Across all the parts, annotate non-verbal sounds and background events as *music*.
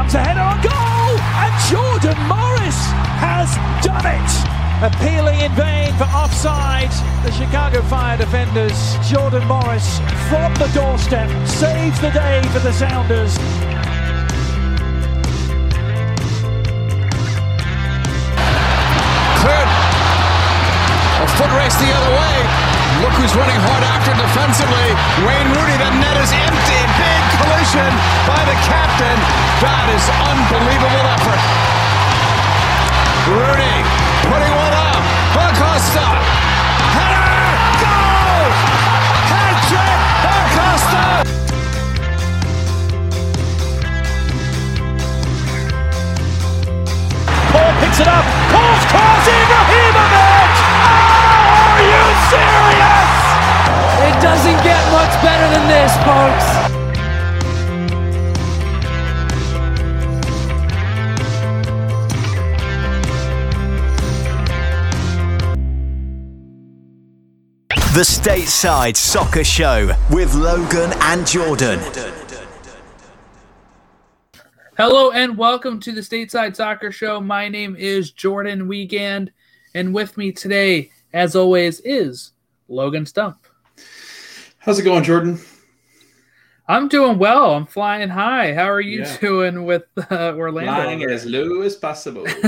comes a header on goal, and Jordan Morris has done it. Appealing in vain for offside, the Chicago Fire defenders, Jordan Morris from the doorstep saves the day for the Sounders. Cleared. A foot race the other way. Look who's running hard after defensively. Wayne Rooney. The net is empty. Big collision by the captain. That is unbelievable effort. Rooney putting one up. Acosta. Header. Goal. Hat. Acosta. Paul picks it up. Paul's cross. Ibrahimovic. Oh, are you serious? It doesn't get much better than this, folks. The Stateside Soccer Show with Logan and Jordan. Hello and welcome to the Stateside Soccer Show. My name is Jordan Wiegand, and with me today, as always, is Logan Stump. How's it going, Jordan? I'm doing well. I'm flying high. How are you Yeah. doing with uh, Orlando? Flying as low as possible. *laughs*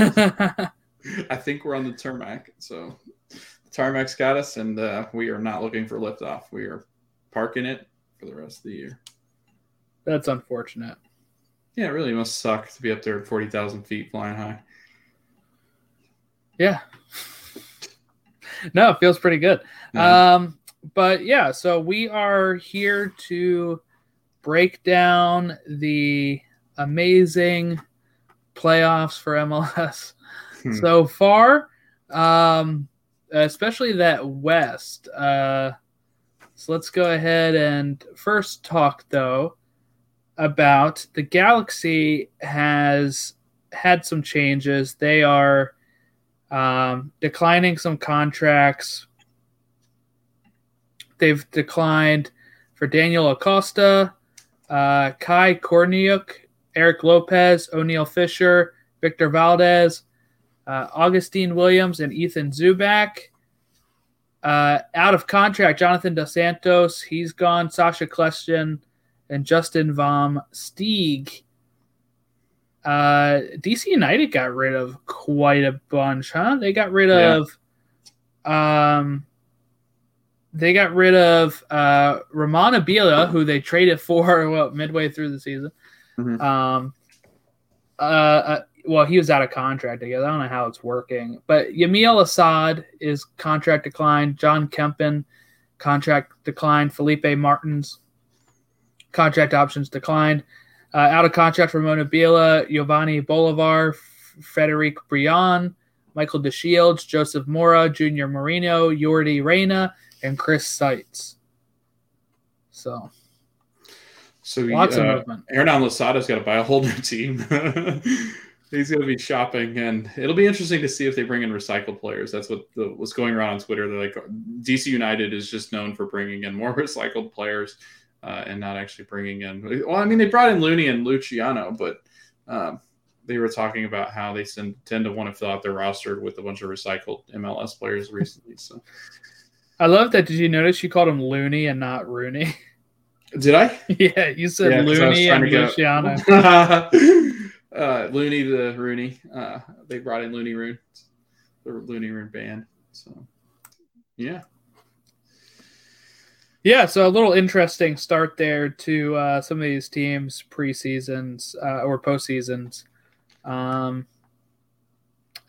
I think we're on the tarmac, so the tarmac's got us, and uh, we are not looking for liftoff. We are parking it for the rest of the year. That's unfortunate. Yeah, it really must suck to be up there at forty thousand feet flying high. Yeah. *laughs* no, it feels pretty good. Yeah. Um, but yeah, so we are here to break down the amazing playoffs for MLS Hmm. so far, um, especially that West. Uh, so let's go ahead and first talk though about the Galaxy has had some changes. They are um, declining some contracts. They've declined for Daniel Acosta, uh, Kai Koreniuk, Eric Lopez, Oniel Fisher, Victor Valdez, uh, Augustine Williams, and Ethan Zubak. Uh, out of contract, Jonathan Dos Santos, he's gone. Sacha Kljestan and Justin Vom Steeg. Uh, DC United got rid of quite a bunch, huh? They got rid Yeah. of, um, they got rid of uh, Ramon Abila, who they traded for *laughs* well midway through the season. Mhm. Um, uh, uh, well, he was out of contract. I guess I don't know how it's working, but Yamil Asad is contract declined. Jon Kempin contract declined. Felipe Martins contract options declined. Uh, out of contract, Ramon Abila, Giovanni Bolivar, F- Frederic Brillant, Michael DeShields, Joseph Mora, Junior Moreno, Yordy Reyna, and Chris Seitz. So So lots of uh, movement. Hernan Losada's got to buy a whole *laughs* new team. *laughs* He's going to be shopping, and it'll be interesting to see if they bring in recycled players. That's what the, what's going around on Twitter. They're like DC United is just known for bringing in more *laughs* recycled players uh, and not actually bringing in. Well, I mean, they brought in Looney and Luciano, but um, they were talking about how they tend to want to fill out their roster with a bunch of recycled MLS players recently. So, I love that. Did you notice you called him Looney and not Rooney? *laughs* did I? yeah, you said Yeah, 'cause I was Looney and Luciano. *laughs* uh, Looney the Rooney. Uh, they brought in Looney Rune, the Looney Rune band. So, yeah, Yeah, so a little interesting start there to uh, some of these teams preseasons uh, or postseasons um,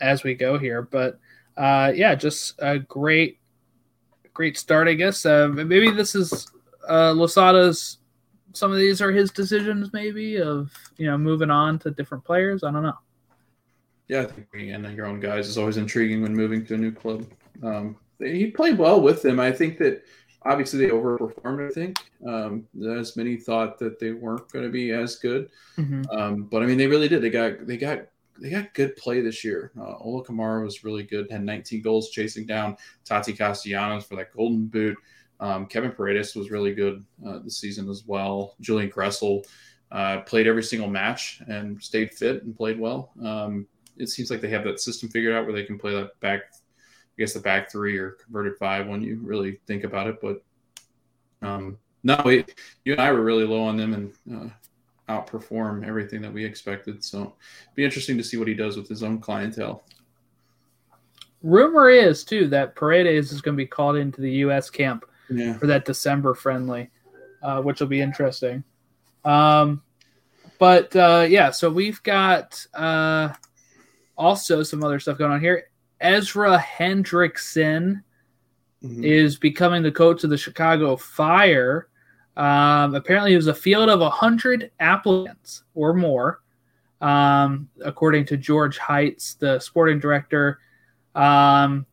as we go here. But uh, yeah, just a great, great start, I guess. Uh, maybe this is uh, Losada's. Some of these are his decisions, maybe of you know moving on to different players. I don't know. yeah. I think bringing in your own guys is always intriguing when moving to a new club. Um, he played well with them. I think that obviously they overperformed. I think um, as many thought that they weren't going to be as good. Um, but I mean, they really did. They got they got they got good play this year. Uh, Ola Kamara was really good. Had 19 goals chasing down Taty Castellanos for that Golden Boot. Um, Kevin Paredes was really good uh, this season as well. Julian Gressel uh, played every single match and stayed fit and played well. Um, it seems like they have that system figured out where they can play that back, I guess the back three or converted five when you really think about it. But um, no, you and I were really low on them and uh, outperform everything that we expected. So be interesting to see what he does with his own clientele. Rumor is too that Paredes is going to be called into the U.S. camp Yeah. for that December friendly, uh, which will be interesting. Um, but uh, yeah, so we've got uh, also some other stuff going on here. Ezra Hendrickson Mhm. is becoming the coach of the Chicago Fire. Um, apparently, it was a field of 100 applicants or more, um, according to George Heitz, the sporting director. Um,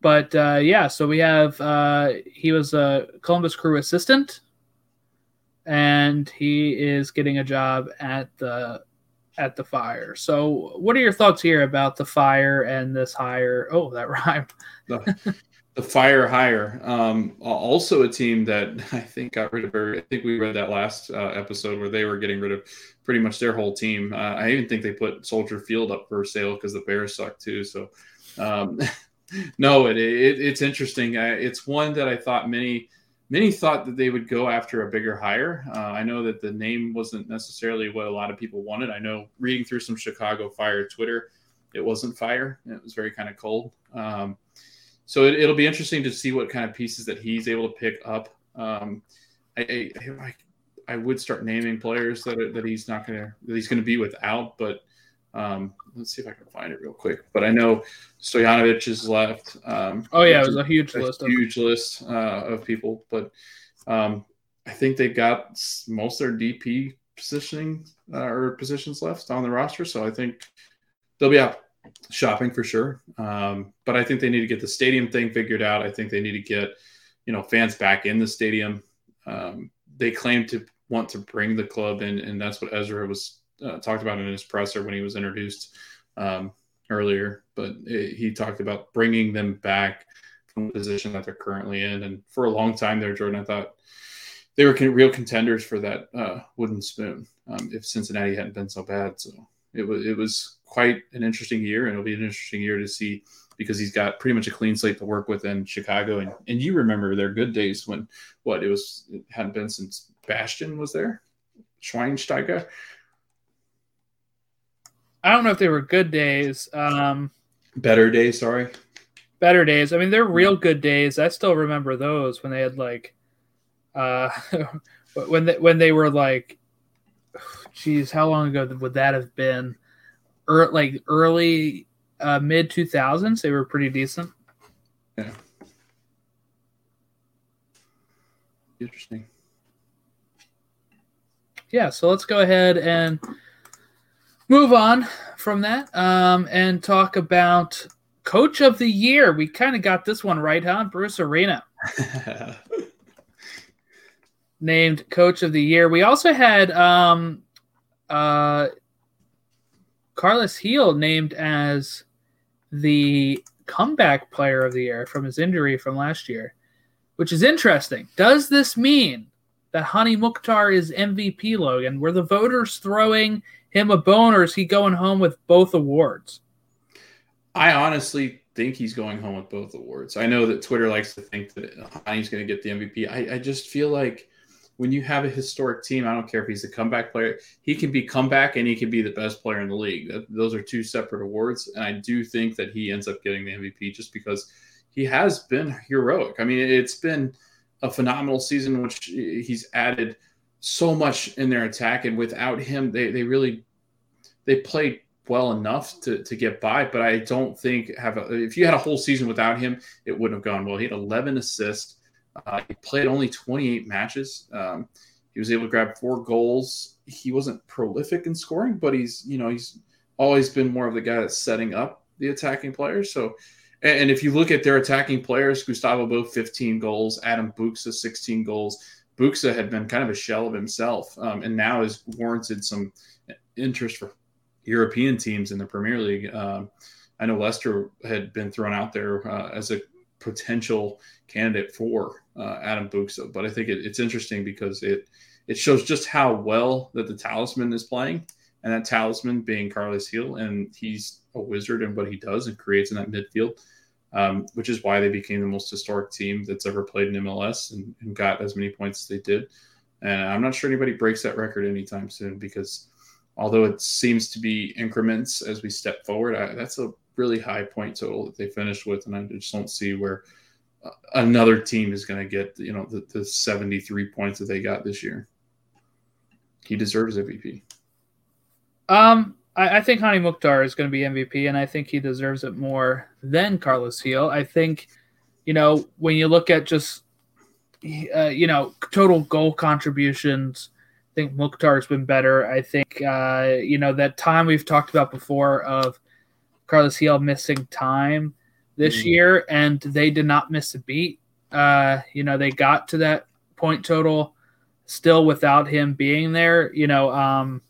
but uh, yeah, so we have uh, he was a Columbus Crew assistant, and he is getting a job at the at the Fire. So, what are your thoughts here about the Fire and this hire? Oh, that *laughs* rhyme. The fire hire. Um, also a team that *laughs* I think got rid of. I think we read that last uh, episode where they were getting rid of pretty much their whole team. Uh, I even think they put Soldier Field up for sale because the Bears suck too. So, um, *laughs* no, it, it, it's interesting. Uh, it's one that I thought many many thought that they would go after a bigger hire. Uh, I know that the name wasn't necessarily what a lot of people wanted. I know reading through some Chicago Fire Twitter, it wasn't fire. It was very kind of cold. Um, so it, will be interesting to see what kind of pieces that he's able to pick up. Um, I, I, I would start naming players that are, that he's not gonna that he's gonna be without, but um, let's see if I can find it real quick. But I know Stojanovic is left. Um, Oh yeah, it was a huge a list. Of, huge list uh, of people, but um, I think they got most of their DP positioning uh, or positions left on the roster. So I think they'll be out shopping for sure. Um, but I think they need to get the stadium thing figured out. I think they need to get you know fans back in the stadium. Um, they claim to want to bring the club in, and that's what Ezra was uh, talked about in his presser when he was introduced um, earlier. But it, he talked about bringing them back from the position that they're currently in. And for a long time there, Jordan, I thought they were con- real contenders for that uh, wooden spoon um, if Cincinnati hadn't been so bad. So it was it was quite an interesting year, and it'll be an interesting year to see because he's got pretty much a clean slate to work with in Chicago. And and you remember their good days when what it was it hadn't been since Bastian was there, Schweinsteiger. I don't know if they were good days, um, Better days, sorry. better days. I mean, they're real good days. I still remember those when they had like, uh, *laughs* when they, when they were like, geez, how long ago would that have been? Er, like early uh, mid two thousands. They were pretty decent. Yeah. Interesting. yeah, so let's go ahead and move on from that um, and talk about coach of the year. We kind of got this one right, huh? Bruce Arena *laughs* named coach of the year. We also had um, uh, Carlos Gil named as the comeback player of the year from his injury from last year, which is interesting. Does this mean that Hany Mukhtar is MVP, Logan? Were the voters throwing him a bone, or is he going home with both awards? I honestly think he's going home with both awards. I know that Twitter likes to think that Hany's going to get the MVP. I, I just feel like when you have a historic team, I don't care if he's a comeback player, he can be comeback and he can be the best player in the league. Those are two separate awards. And I do think that he ends up getting the MVP just because he has been heroic. I mean, it's been a phenomenal season, which he's added so much in their attack. And without him, they, they really they played well enough to, to get by, but I don't think have a, if you had a whole season without him, it wouldn't have gone well. He had 11 assists. Uh, he played only 28 matches. Um, he was able to grab four goals. He wasn't prolific in scoring, but he's you know he's always been more of the guy that's setting up the attacking players. So, and, and if you look at their attacking players, Gustavo Bou 15 goals, Adam Buksa 16 goals. Buksa had been kind of a shell of himself, um, and now has warranted some interest for European teams in the Premier League. Um, I know Leicester had been thrown out there uh, as a potential candidate for uh, Adam Buksa, but I think it, it's interesting because it it shows just how well that the talisman is playing, and that talisman being Carlos Gil, and he's a wizard in what he does and creates in that midfield. Um, which is why they became the most historic team that's ever played in MLS and, and got as many points as they did. And I'm not sure anybody breaks that record anytime soon because although it seems to be increments as we step forward, I, that's a really high point total that they finished with. And I just don't see where another team is going to get, you know, the, the 73 points that they got this year. He deserves MVP. Um, I, I think Hany Mukhtar is going to be MVP, and I think he deserves it more than Carlos Gil. I think, you know, when you look at just, uh, you know, total goal contributions, I think Mukhtar's been better. I think, uh, you know, that time we've talked about before of Carlos Gil missing time this mm. year, and they did not miss a beat. Uh, you know, they got to that point total still without him being there. You know, um,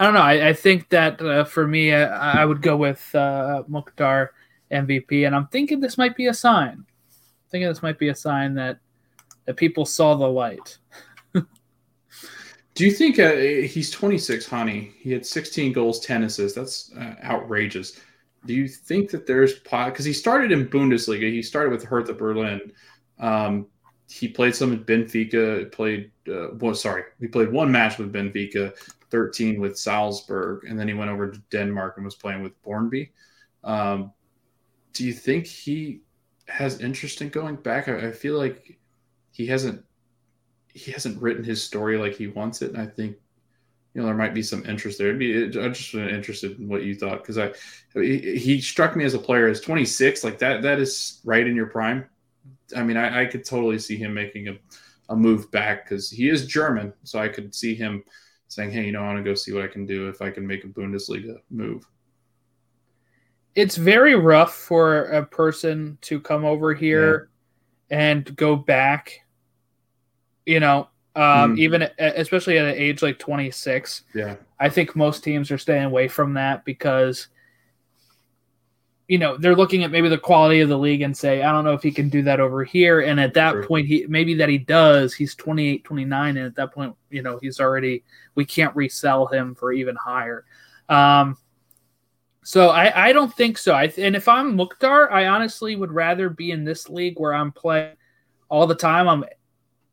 I don't know. I, I think that uh, for me, I, I, would go with uh, Mukhtar MVP, and I'm thinking this might be a sign. I'm thinking this might be a sign that that people saw the light. Do you think uh, he's 26, Hany? He had 16 goals, 10 assists. That's uh, outrageous. Do you think that there's because he started in Bundesliga? He started with Hertha Berlin. Um, he played some at Benfica. Played uh, well, sorry, he played one match with Benfica. 13 with Salzburg, and then he went over to Denmark and was playing with Brøndby. Um, do you think he has interest in going back? I, I, feel like he hasn't he hasn't written his story like he wants it, and I think you know there might be some interest there. Be, I'm just interested in what you thought because I he, he struck me as a player as 26, like that that is right in your prime. I mean, I, I could totally see him making a, a move back because he is German, so I could see him saying, "Hey, you know, I want to go see what I can do if I can make a Bundesliga move." It's very rough for a person to come over here yeah. and go back. You know, um, mm. even especially at an age like 26. Yeah, I think most teams are staying away from that because you know they're looking at maybe the quality of the league and say i don't know if he can do that over here and at that sure. point he maybe that he does he's 28 29 and at that point you know he's already we can't resell him for even higher um so i i don't think so i and if i'm mukhtar i honestly would rather be in this league where i'm playing all the time i'm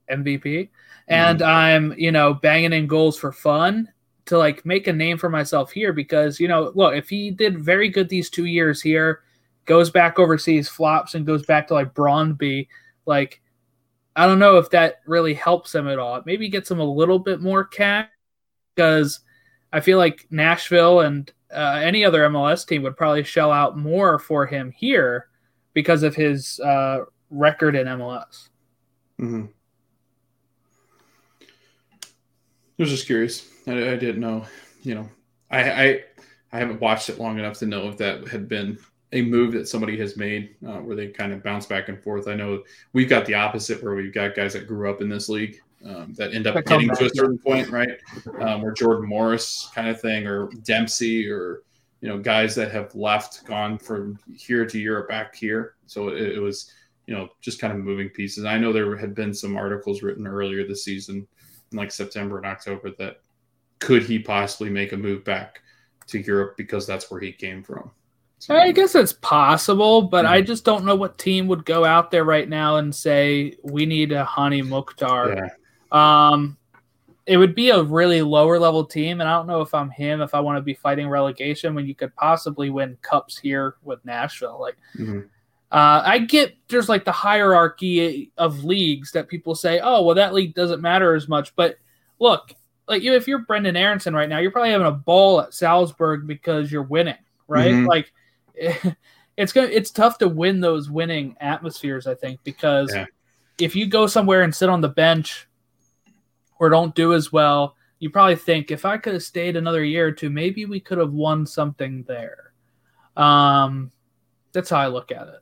mvp and mm. i'm you know banging in goals for fun to like make a name for myself here because you know look if he did very good these two years here goes back overseas flops and goes back to like Brøndby like I don't know if that really helps him at all maybe gets him a little bit more cash because I feel like Nashville and uh, any other MLS team would probably shell out more for him here because of his uh, record in MLS. Mm-hmm. I was just curious. I, I didn't know. You know, I, I I haven't watched it long enough to know if that had been a move that somebody has made uh, where they kind of bounce back and forth. I know we've got the opposite where we've got guys that grew up in this league um, that end up that getting to a certain point, right? Um, where Jordan Morris kind of thing, or Dempsey, or you know, guys that have left, gone from here to Europe, back here. So it, it was, you know, just kind of moving pieces. I know there had been some articles written earlier this season, like September and October, that could he possibly make a move back to Europe because that's where he came from? So, I guess it's possible, but mm-hmm. I just don't know what team would go out there right now and say we need a Hany Mukhtar. Yeah. Um, it would be a really lower level team, and I don't know if I'm him if I want to be fighting relegation when you could possibly win cups here with Nashville. Like, mm-hmm. Uh, I get there's like the hierarchy of leagues that people say, oh, well, that league doesn't matter as much. But look, like you, if you're Brendan Aaronson right now, you're probably having a ball at Salzburg because you're winning, right? Mm-hmm. Like *laughs* it's gonna it's tough to win those winning atmospheres, I think, because yeah. if you go somewhere and sit on the bench or don't do as well, you probably think if I could have stayed another year or two, maybe we could have won something there. Um, that's how I look at it.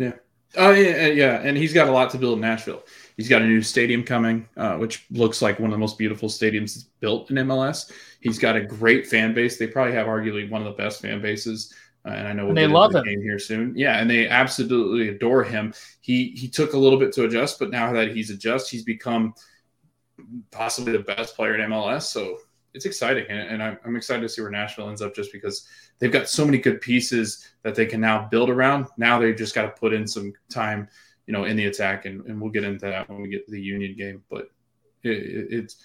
Yeah. Oh yeah, yeah, and he's got a lot to build in Nashville. He's got a new stadium coming, uh, which looks like one of the most beautiful stadiums built in MLS. He's got a great fan base. They probably have arguably one of the best fan bases. Uh, and I know we'll they love him here soon. Yeah, and they absolutely adore him. He he took a little bit to adjust, but now that he's adjusted, he's become possibly the best player in MLS. So it's exciting, and, I'm, I'm excited to see where Nashville ends up, just because they've got so many good pieces that they can now build around. Now they've just got to put in some time, you know, in the attack, and, and we'll get into that when we get to the Union game. But it, it, it's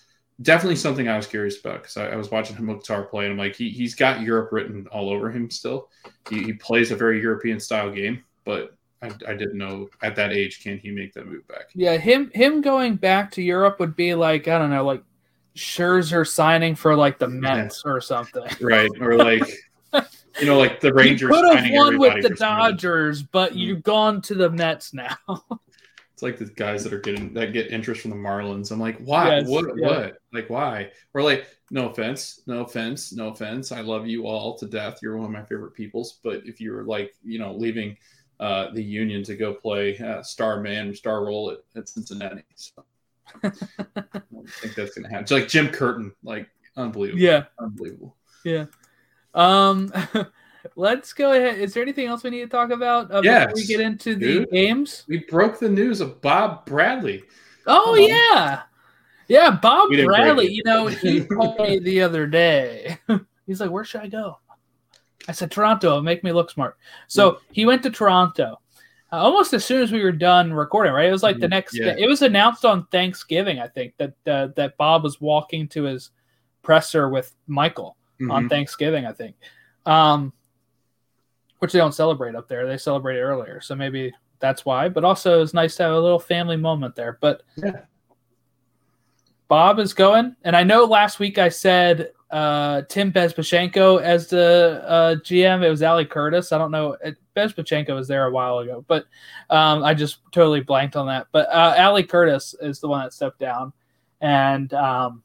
definitely something I was curious about because I, I, was watching Mukhtar play, and I'm like, he, he's got Europe written all over him still. He, he plays a very European style game, but I, I, didn't know at that age can he make that move back. Yeah, him him going back to Europe would be like I don't know, like Scherzer signing for like the Mets yeah. or something, right? Or like. *laughs* you know, like the Rangers could have won with the Dodgers, but mm-hmm. you've gone to the Mets now. *laughs* It's like the guys that are getting that get interest from the Marlins. I'm like, why? Yes, what? Yeah. What? Like, why? Or like, no offense, no offense, no offense. I love you all to death. You're one of my favorite peoples. But if you're like, you know, leaving uh, the Union to go play uh, star man, star role at, at Cincinnati, so I don't think that's gonna happen. It's like Jim Curtin, like unbelievable. Yeah, unbelievable. Yeah. Um. *laughs* let's go ahead. Is there anything else we need to talk about uh, yes, before we get into the dude. games? We broke the news of Bob Bradley. Oh yeah, yeah, Bob Bradley. You know, he *laughs* called me the other day. *laughs* He's like, "Where should I go?" I said, "Toronto. Make me look smart." So mm. he went to Toronto. Almost as soon as we were done recording, right? It was like the mm-hmm. next. Yeah. Day. It was announced on Thanksgiving, I think, that uh, that Bob was walking to his presser with Michael mm-hmm. on Thanksgiving. I think. Um, which they don't celebrate up there. They celebrate it earlier, so maybe that's why. But also, it's nice to have a little family moment there. But yeah. Bob is going, and I know last week I said uh, Tim Bezbatchenko as the uh, GM. It was Ali Curtis. I don't know. Bezbatchenko was there a while ago, but um, I just totally blanked on that. But uh, Ali Curtis is the one that stepped down, and um,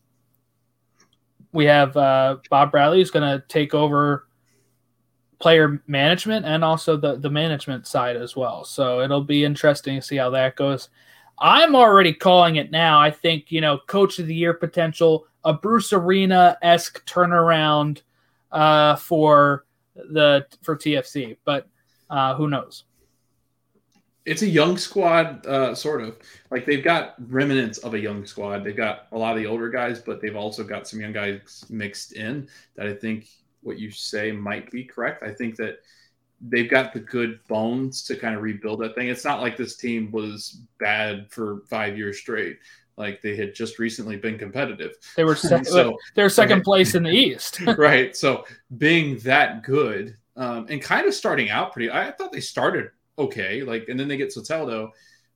we have uh, Bob Bradley who's going to take over player management and also the the management side as well. So it'll be interesting to see how that goes. I'm already calling it now. I think you know, coach of the year potential, a Bruce Arena esque turnaround uh, for the for TFC, but uh, who knows? It's a young squad, uh, sort of like they've got remnants of a young squad. They've got a lot of the older guys, but they've also got some young guys mixed in that I think what you say might be correct. I think that they've got the good bones to kind of rebuild that thing. It's not like this team was bad for five years straight. Like they had just recently been competitive. They were *laughs* second, so, they're second place in the East. *laughs* right. So being that good um, and kind of starting out pretty, I thought they started okay. Like, and then they get Soteldo,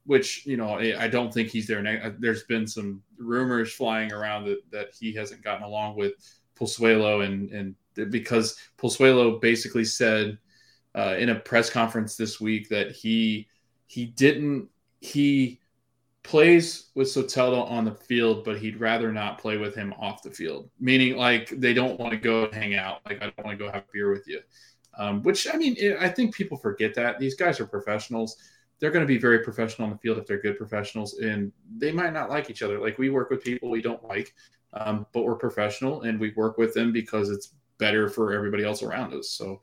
which you know I don't think he's there. There's been some rumors flying around that that he hasn't gotten along with Pozuelo and and because Pozuelo basically said uh, in a press conference this week that he he didn't he plays with Soteldo on the field, but he'd rather not play with him off the field. Meaning, like they don't want to go hang out. Like I don't want to go have beer with you. Um, which I mean, I think people forget that these guys are professionals. They're going to be very professional on the field if they're good professionals, and they might not like each other. Like we work with people we don't like, um, but we're professional and we work with them because it's better for everybody else around us. So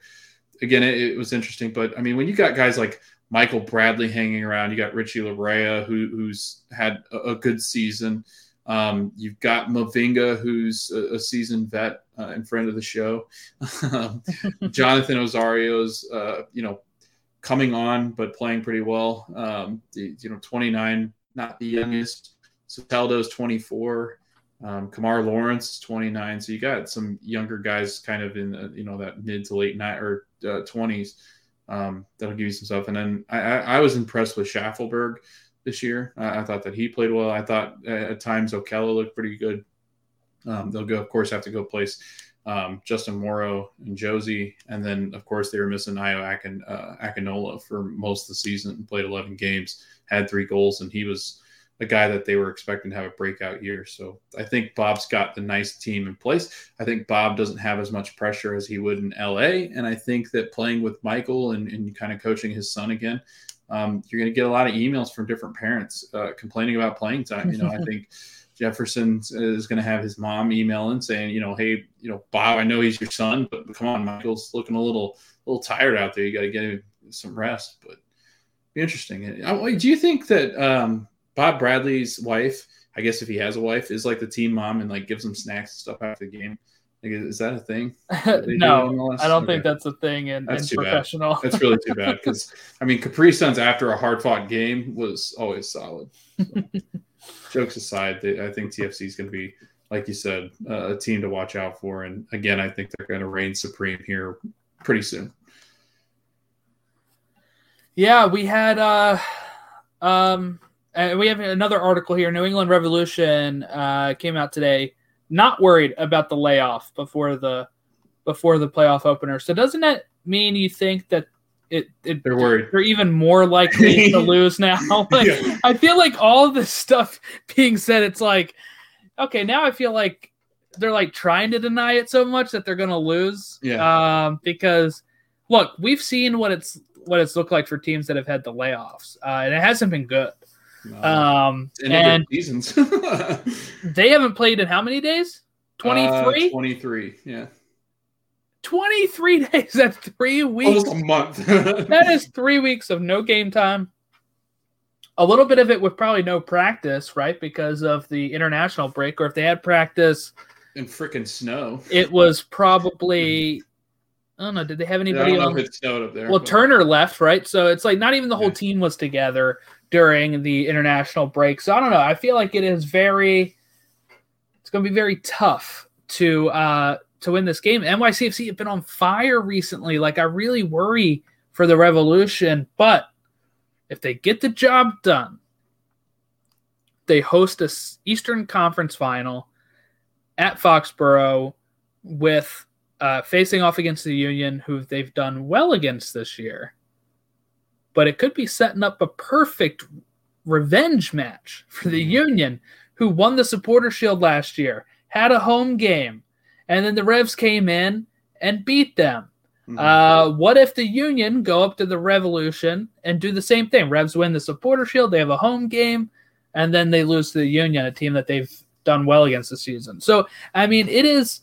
again, it, it, was interesting. But I mean, when you got guys like Michael Bradley hanging around, you got Richie Laryea, who, who's had a, a good season. Um, you've got Mavinga, who's a, a seasoned vet uh, in front of the show. *laughs* *laughs* Jonathan Osorio's, uh, you know, coming on but playing pretty well. Um, the, you know, 29, not the youngest. Soteldo's 24. Um, Kemar Lawrence is 29, so you got some younger guys kind of in the, you know that mid to late night or uh, 20s. Um, that'll give you some stuff. And then I, I, I was impressed with Shaffelburg this year. I, I, thought that he played well. I thought at times Okello looked pretty good. Um, they'll go, of course, have to go place um, Justin Morrow and Jozy, and then of course they were missing Ayo Akin, uh, Akinola for most of the season. And played 11 games, had three goals, and he was a guy that they were expecting to have a breakout year. So I think Bob's got the nice team in place. I think Bob doesn't have as much pressure as he would in LA. And I think that playing with Michael and, and kind of coaching his son again, um, you're going to get a lot of emails from different parents uh, complaining about playing time. You know, I *laughs* think Jefferson is going to have his mom emailing saying, you know, hey, you know, Bob, I know he's your son, but come on, Michael's looking a little, a little tired out there. You got to get him some rest. But be interesting. Uh, do you think that um, Bob Bradley's wife I guess if he has a wife, is like the team mom and like gives him snacks and stuff after the game. Like, is that a thing? *laughs* no, I don't okay. think that's a thing in, that's in professional. Bad. That's really too bad *laughs* because I mean, Capri Suns after a hard fought game was always solid. So, *laughs* jokes aside, they, I think TFC is going to be, like you said, uh, a team to watch out for. And again, I think they're going to reign supreme here pretty soon. Yeah, we had uh um and we have another article here. New England Revolution uh, came out today. Not worried about the layoff before the before the playoff opener. So doesn't that mean you think that it, it they're worried? They're even more likely to *laughs* lose now. *laughs* Like, yeah. I feel like all this stuff being said, it's like okay, now I feel like they're like trying to deny it so much that they're going to lose. Yeah. Um, because look, we've seen what it's what it's looked like for teams that have had the layoffs, uh, and it hasn't been good. No. Um, and seasons. *laughs* they haven't played in how many days? 23? Uh, 23, yeah. 23 *laughs* days. That's three weeks. Almost a month. *laughs* that is three weeks of no game time. A little bit of it with probably no practice, right? Because of the international break, or if they had practice in freaking snow, it was probably. I don't know. Did they have anybody yeah, on? it snowed up there. Well, but... Turner left, right? So it's like not even the whole yeah. team was together during the international break. So I don't know. I feel like it is very. It's going to be very tough to uh, to win this game. NYCFC have been on fire recently. Like I really worry for the Revolution, but if they get the job done, they host a Eastern Conference final at Foxborough with uh, facing off against the Union, who they've done well against this year but it could be setting up a perfect revenge match for the mm-hmm. Union, who won the Supporter Shield last year, had a home game, and then the Revs came in and beat them. Mm-hmm. Uh, what if the Union go up to the Revolution and do the same thing? Revs win the Supporter Shield, they have a home game, and then they lose to the Union, a team that they've done well against this season. So, I mean, it is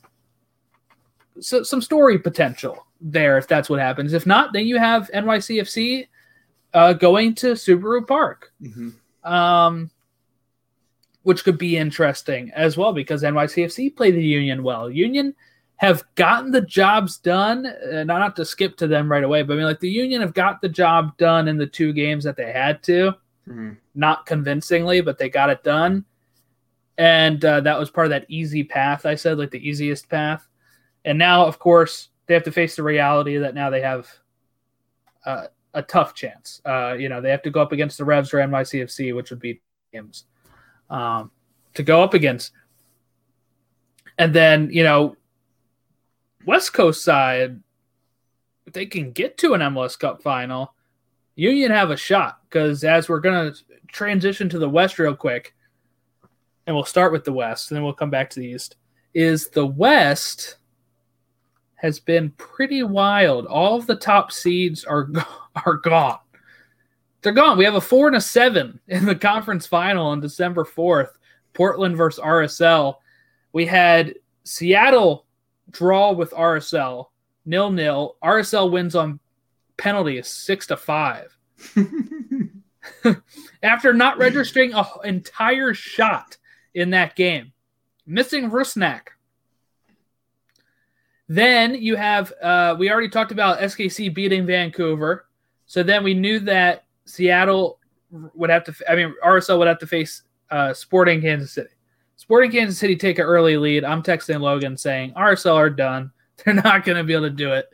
so, some story potential there if that's what happens. If not, then you have NYCFC uh, going to Subaru Park, mm-hmm. um, which could be interesting as well because NYCFC play the Union well. Union have gotten the jobs done, and not to skip to them right away, but I mean, like the Union have got the job done in the two games that they had to, mm-hmm. not convincingly, but they got it done. And uh, that was part of that easy path I said, like the easiest path. And now, of course, they have to face the reality that now they have uh, a tough chance. Uh, you know, they have to go up against the Revs or NYCFC, which would be games um, to go up against. And then, you know, West Coast side, if they can get to an MLS Cup final, Union have a shot because as we're going to transition to the West real quick, and we'll start with the West, and then we'll come back to the East, is the West has been pretty wild. All of the top seeds are *laughs* are gone. They're gone. We have a four and a seven in the conference final on December fourth. Portland versus RSL. We had Seattle draw with RSL nil nil. RSL wins on penalties six to five. *laughs* After not registering an entire shot in that game, missing Rusnak then you have uh, we already talked about SKC beating Vancouver, so then we knew that Seattle would have to. I mean, RSL would have to face uh, Sporting Kansas City. Sporting Kansas City take an early lead. I'm texting Logan saying RSL are done. *laughs* They're not going to be able to do it,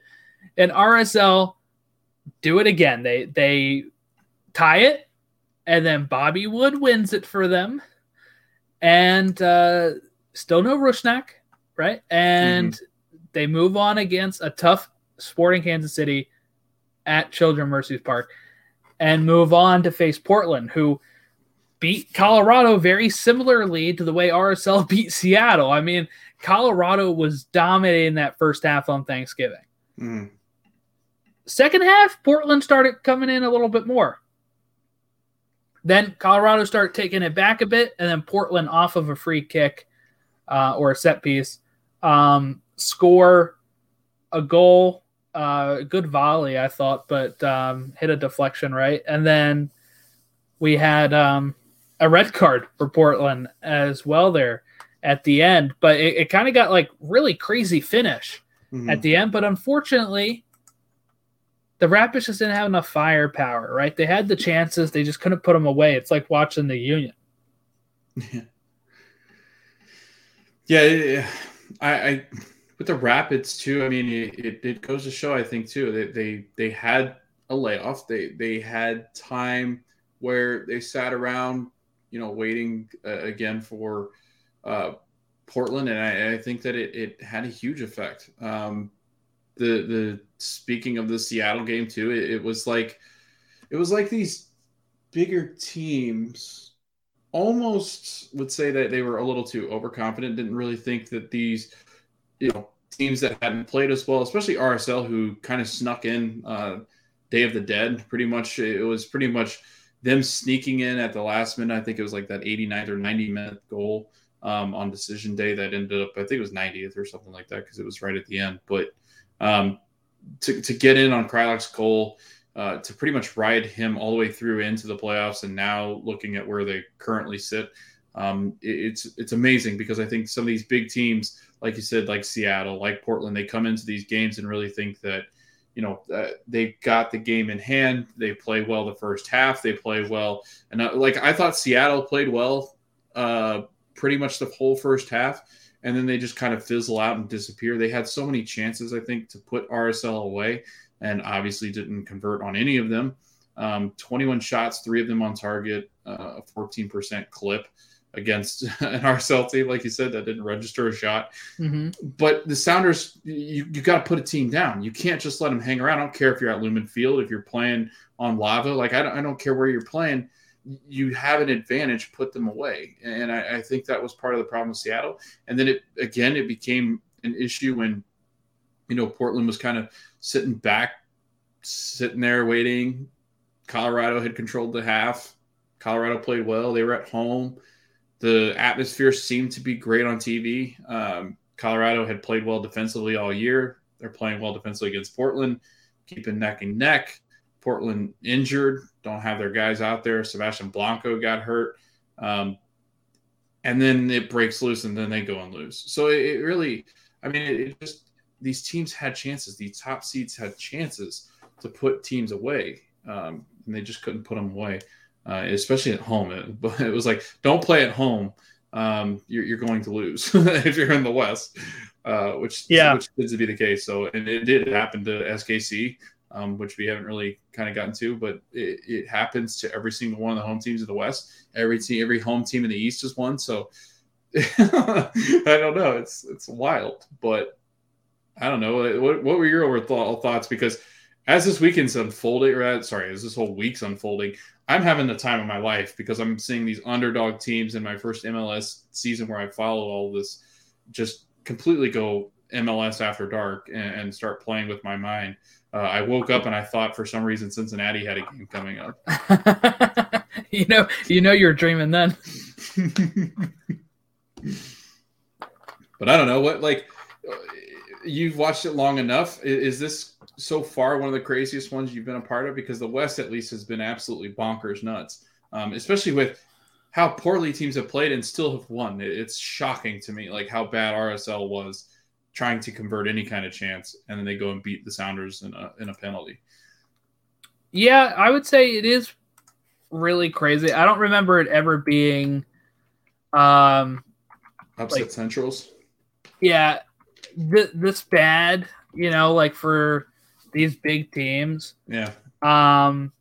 and RSL do it again. They they tie it, and then Bobby Wood wins it for them, and uh, still no Rusnak, right? And mm-hmm they move on against a tough Sporting Kansas City at Children Mercies Park and move on to face Portland, who beat Colorado very similarly to the way RSL *laughs* beat Seattle. I mean, Colorado was dominating that first half on Thanksgiving. Mm. Second half, Portland started coming in a little bit more. Then Colorado started taking it back a bit, and then Portland off of a free kick uh, or a set piece um, score a goal, uh, good volley, I thought, but um, hit a deflection, right? And then we had um, a red card for Portland as well there at the end. But it, it kind of got like really crazy finish Mhm. at the end. But unfortunately, the Rapids just didn't have enough firepower, right? They had the chances, they just couldn't put them away. It's like watching the Union. *laughs* Yeah, yeah, I, I with the Rapids too. I mean, it, it, goes to show. I think too that they they had a layoff. They they had time where they sat around, you know, waiting uh, again for uh, Portland, and I, I think that it, it had a huge effect. Um, the the speaking of the Seattle game too, it, it was like it was like these bigger teams almost would say that they were a little too overconfident. Didn't really think that these, you know, teams that hadn't played as well, especially RSL, who kind of snuck in uh, Day of the Dead. Pretty much, it was pretty much them sneaking in at the last minute. I think it was like that 89th or 90 minute goal um, on decision day that ended up. I think it was 90th or something like that because it was right at the end. But um, to to get in on Kreilach's goal uh, to pretty much ride him all the way through into the playoffs, and now looking at where they currently sit, um, it- it's it's amazing because I think some of these big teams, like you said, like Seattle, like Portland, they come into these games and really think that you know uh, they got the game in hand. They play well the first half. They play well, and uh, like I thought Seattle played well, uh, pretty much the whole first half. And then they just kind of fizzle out and disappear. They had so many chances, I think, to put RSL away and obviously didn't convert on any of them. Um, 21 shots, three of them on target, uh, a 14% clip against *laughs* an RSL team, like you said, that didn't register a shot. Mm-hmm. But the Sounders, you, you got to put a team down. You can't just let them hang around. I don't care if you're at Lumen Field, if you're playing on lava. Like, I don't, I don't care where you're playing. You have an advantage, put them away. And I, I think that was part of the problem with Seattle. And then it, again, it became an issue when, you know, Portland was kind of sitting back, sitting there waiting. Colorado had controlled the half. Colorado played well. They were at home. The atmosphere seemed to be great on TV. Um, Colorado had played well defensively all year. They're playing well defensively against Portland, keeping neck and neck. Portland injured, don't have their guys out there. Sebastian Blanco got hurt. Um, and then it breaks loose and then they go and lose. So it, it really, I mean, it, it just, these teams had chances. These top seeds had chances to put teams away. Um, and they just couldn't put them away, uh, especially at home. It, *laughs* but it was like, don't play at home. Um, you're, you're going to lose *laughs* if you're in the West, uh, which Yeah. which tends to be the case. So, and it did happen to SKC, um, which we haven't really kind of gotten to, but it, it happens to every single one of the home teams of the West. Every team, every home team in the East has won. So, *laughs* I don't know. It's it's wild, but I don't know. What what were your overall thoughts? Because as this weekend's unfolding, or as, sorry, as this whole week's unfolding, I'm having the time of my life because I'm seeing these underdog teams in my first MLS season where I follow all this just completely go MLS after dark and, and start playing with my mind. Uh, I woke up and I thought for some reason Cincinnati had a game coming up. *laughs* you know, you know, you're dreaming then. *laughs* but I don't know what like uh, you've watched it long enough. I- Is this so far one of the craziest ones you've been a part of? Because the West at least has been absolutely bonkers nuts, um, especially with how poorly teams have played and still have won. It's shocking to me, like how bad RSL was trying to convert any kind of chance, and then they go and beat the Sounders in a in a penalty. Yeah, I would say it is really crazy. I don't remember it ever being, um, Upset Like- Centrals. yeah, th- this bad. You know, like for these big teams. Yeah, Um,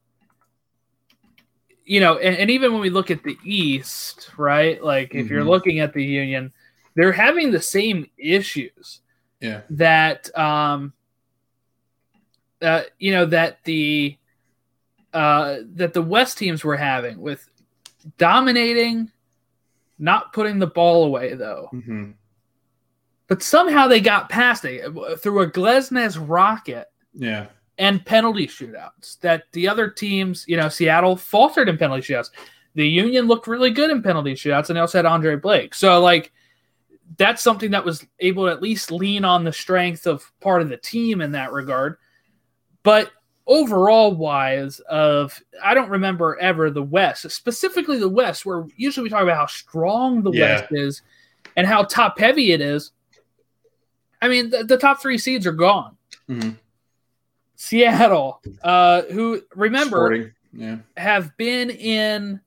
you know, and, and even when we look at the East, right? Like if you're Mhm. looking at the Union, they're having the same issues yeah, that um uh you know that the uh that the West teams were having with dominating, not putting the ball away though. hmm But somehow they got past it through a Glesnes rocket yeah, and penalty shootouts that the other teams, you know, Seattle faltered in penalty shootouts. The Union looked really good in penalty shootouts, and they also had Andre Blake. So, like, that's something that was able to at least lean on the strength of part of the team in that regard. But overall wise of I don't remember ever the West, specifically the West, where usually we talk about how strong the Yeah. West is and how top heavy it is. I mean, the, the top three seeds are gone. Mhm. Seattle, uh, who remember Yeah. have been in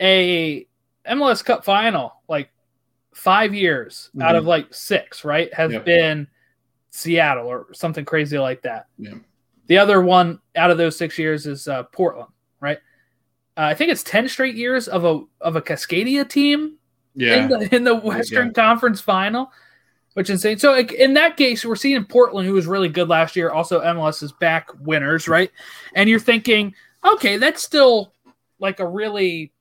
a MLS Cup final like five years out of like six, right? Has Yep. been Seattle or something crazy like that. Yeah. The other one out of those six years is uh, Portland, right? Uh, I think it's ten straight years of a of a Cascadia team Yeah. in the in the Western Conference Final, which is insane. So in that case, we're seeing Portland, who was really good last year, also MLS is back winners, right? And you're thinking, okay, that's still like a really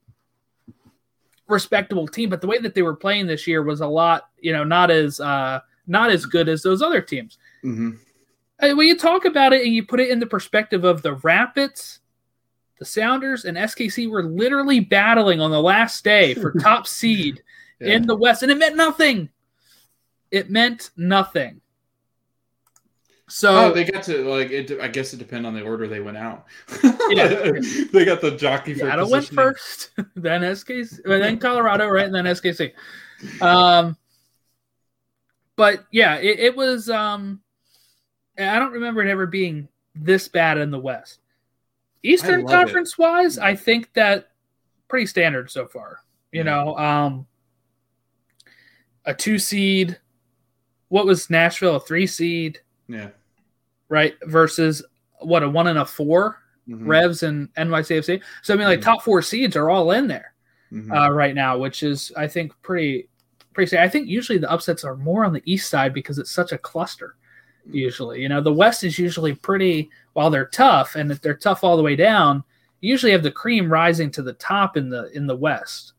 respectable team, but the way that they were playing this year was a lot, you know, not as uh not as good as those other teams. hmm Uh, When you talk about it and you put it in the perspective of the Rapids, the Sounders, and SKC were literally battling on the last day for *laughs* top seed Yeah. in the West, and it meant nothing. It meant nothing. So Oh, they got to like. It, I guess it depended on the order they went out. Yeah. *laughs* they got the jockey Seattle went first, *laughs* then SKC, then Colorado, right, and then SKC. Um, but yeah, it, it was. Um, I don't remember it ever being this bad in the West. Eastern love it. Conference wise, I think that pretty standard so far. You Yeah. know, um, a two seed. What was Nashville? A three seed, Yeah. right? Versus what a one and a four. Mhm. Revs and NYCFC. So I mean, like Mhm. top four seeds are all in there Mhm. uh, right now, which is I think pretty pretty. safe. I think usually the upsets are more on the east side because it's such a cluster. Usually, you know, the West is usually pretty. While they're tough, and if they're tough all the way down, you usually have the cream rising to the top in the in the West.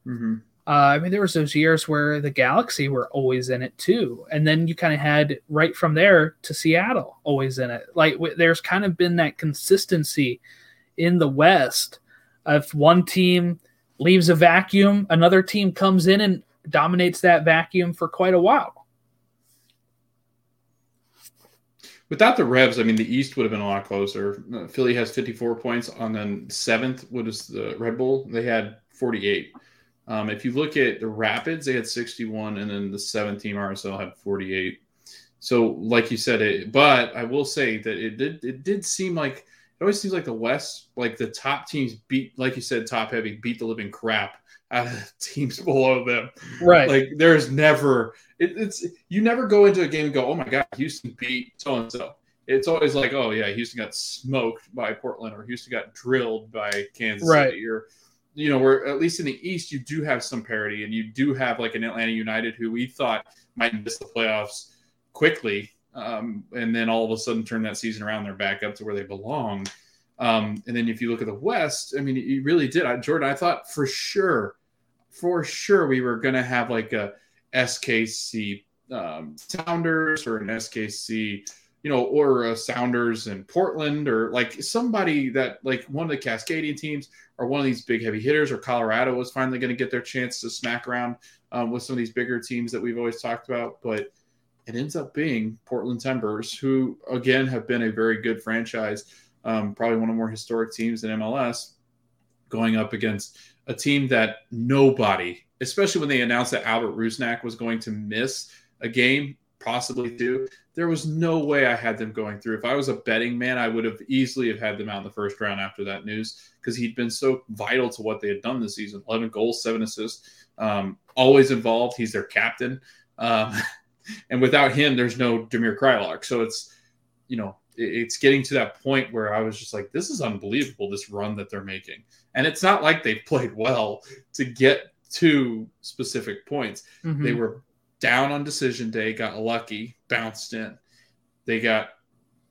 Uh, I mean, there was those years where the Galaxy were always in it too, and then you kind of had right from there to Seattle always in it. Like w- there's kind of been that consistency in the West. If one team leaves a vacuum, another team comes in and dominates that vacuum for quite a while. Without the Revs, I mean, the East would have been a lot closer. Uh, Philly has 54 points. On then seventh, what is the Red Bull? They had 48. Um, if you look at the Rapids, they had 61, and then the seventh team RSL had 48. So, like you said, it. But I will say that it did. It did seem like it always seems like the West, like the top teams beat, like you said, top heavy beat the living crap out of *laughs* teams below them. Right. Like there's never it, it's you never go into a game and go, oh my god, Houston beat so and so. It's always like, oh yeah, Houston got smoked by Portland or Houston got drilled by Kansas Right. City or you know, where at least in the East you do have some parity and you do have like an Atlanta United who we thought might miss the playoffs quickly, um, and then all of a sudden turn that season around. They're back up to where they belong. Um, and then if you look at the West, I mean, you really did. I, Jordan, I thought for sure, for sure, we were going to have like a SKC um, Sounders or an SKC, you know, or a Sounders in Portland or like somebody that like one of the Cascadian teams or one of these big heavy hitters or Colorado was finally going to get their chance to smack around um, with some of these bigger teams that we've always talked about. But it ends up being Portland Timbers, who again have been a very good franchise, um, probably one of the more historic teams in MLS, going up against a team that nobody, especially when they announced that Albert Rusnak was going to miss a game, possibly two, there was no way I had them going through. If I was a betting man, I would have easily have had them out in the first round after that news because he'd been so vital to what they had done this season. 11 goals, seven assists, um, always involved. He's their captain. Um, *laughs* and without him, there's no Damir Kreilach. So it's, you know, it's getting to that point where I was just like, this is unbelievable, this run that they're making. And it's not like they've *laughs* played well to get to specific points. Mhm. They were down on decision day, got lucky, bounced in. They got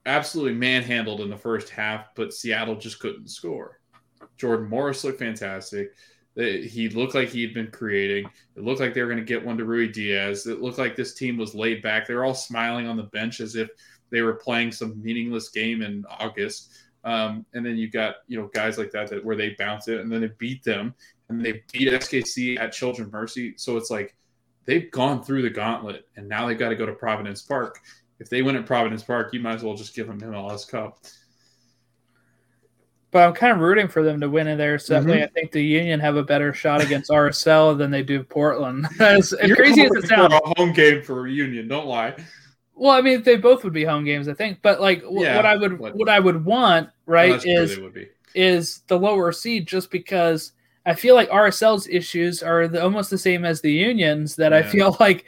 absolutely manhandled in the first half, but Seattle just couldn't score. Jordan Morris looked fantastic. He looked like he had been creating. It looked like they were going to get one to Ruidíaz. It looked like this team was laid back. They were all smiling on the bench as if they were playing some meaningless game in August. Um, and then you got you know guys like that that where they bounce it and then they beat them and they beat SKC at Children Mercy. So it's like they've gone through the gauntlet and now they've got to go to Providence Park. If they win at Providence Park, you might as well just give them MLS Cup. but I'm kind of rooting for them to win in there. So Mhm. I think the Union have a better shot against *laughs* RSL than they do Portland. *laughs* as, crazy as it sounds. a home game for Union. Don't lie. Well, I mean, they both would be home games, I think. But like, wh- Yeah, what I would what- what I would want, right, is is the lower seed, just because I feel like RSL's issues are the, almost the same as the Unions. That I feel *laughs* like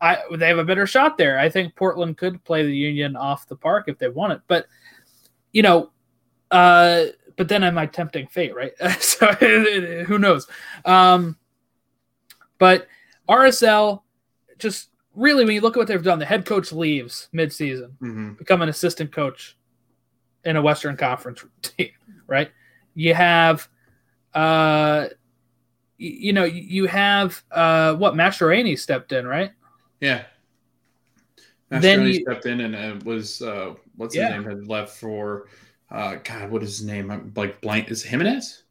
I they have a better shot there. I think Portland could play the Union off the park if they want it, but you know, uh, but then am I tempting fate, right? *laughs* so *laughs* who knows? Um, but RSL, just really, when you look at what they've done, the head coach leaves midseason hmm become an assistant coach in a Western Conference team, right? You have, uh, y- you know, you have uh, what Mastroeni stepped in, right? Yeah. Then you- stepped in and uh, was uh, what's Yeah. his name had left for uh, God, what is his name? I'm like blank. Is it Jimenez?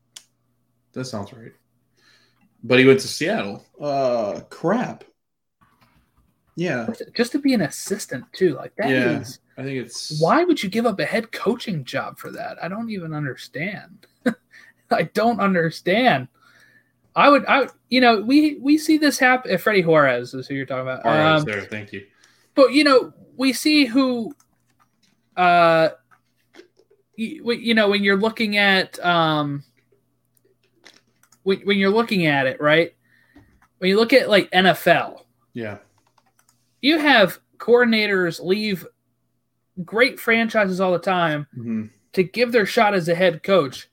That sounds right. But he went to Seattle. Uh, crap. Yeah, Just to be an assistant too, like that is. Yeah. I think it's Why would you give up a head coaching job for that? I don't even understand. *laughs* I don't understand. I would, I, would, you know, we we see this happen. Freddy Juarez is who you're talking about. All right, Um, there. Thank you. but you know we see who uh you, you know when you're looking at um when, when you're looking at it right when you look at like nfl Yeah. you have coordinators leave great franchises all the time hmm to give their shot as a head coach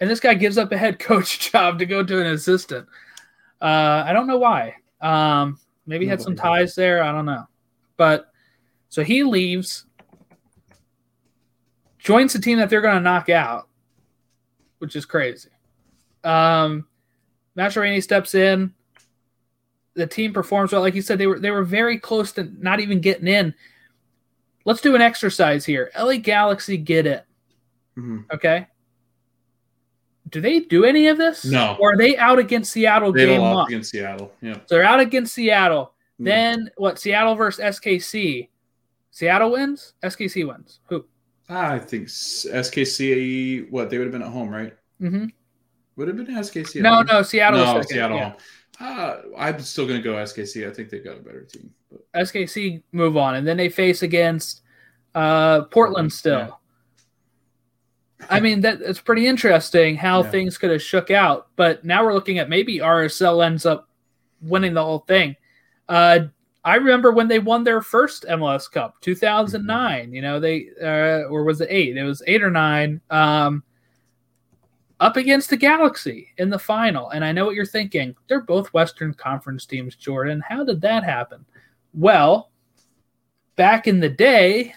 and this guy gives up a head coach *laughs* job to go to an assistant. Uh i don't know why. Um maybe he had some ties there. I don't know. But so he leaves joins the team that they're going to knock out which is crazy. Um Mastroeni steps in. The team performs well. Like you said they were they were very close to not even getting in. Let's do an exercise here. La galaxy get in hmm Okay. Do they do any of this? No. Or are they out against Seattle They game one? against Seattle. Yeah. So they're out against Seattle. Mm. Then what? Seattle versus SKC. Seattle wins. SKC wins. Who? Ah, I think SKC. What they would have been at home, right? Mm-hmm. Would have been SKC. No, no. Seattle. no, second. Seattle. Yeah. Uh, I'm still gonna go SKC. I think they've got a better team. But SKC move on, and then they face against uh, Portland still. Yeah. I mean that it's pretty interesting how Yeah. things could have shook out, but now we're looking at maybe RSL ends up winning the whole thing. Uh, I remember when they won their first MLS Cup, 2009. You know they uh, or was it eight? It was eight or nine. Um, up against the Galaxy in the final, and I know what you're thinking. They're both Western Conference teams, Jordan. How did that happen? Well, back in the day,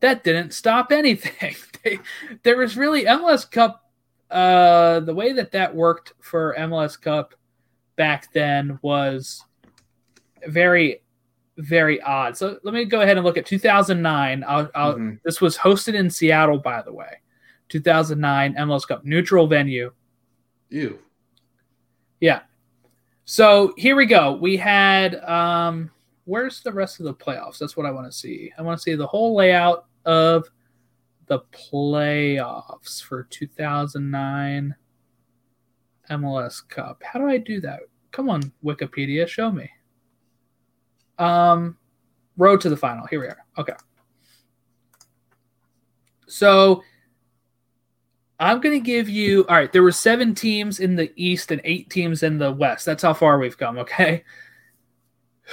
that didn't stop anything. *laughs* They, *laughs* there was really MLS Cup. Uh, the way that that worked for MLS Cup back then was very, very odd. So let me go ahead and look at 2009. I'll, I'll, Mhm. This was hosted in Seattle, by the way. 2009 MLS Cup neutral venue. ew. Yeah. So here we go. We had um where's the rest of the playoffs? That's what I want to see. I want to see the whole layout of the playoffs for 2009 MLS Cup. How do I do that? Come on, Wikipedia, show me. Um road to the final. Here we are. Okay. So I'm going to give you. All right, there were seven teams in the East and eight teams in the West. That's how far we've come. Okay.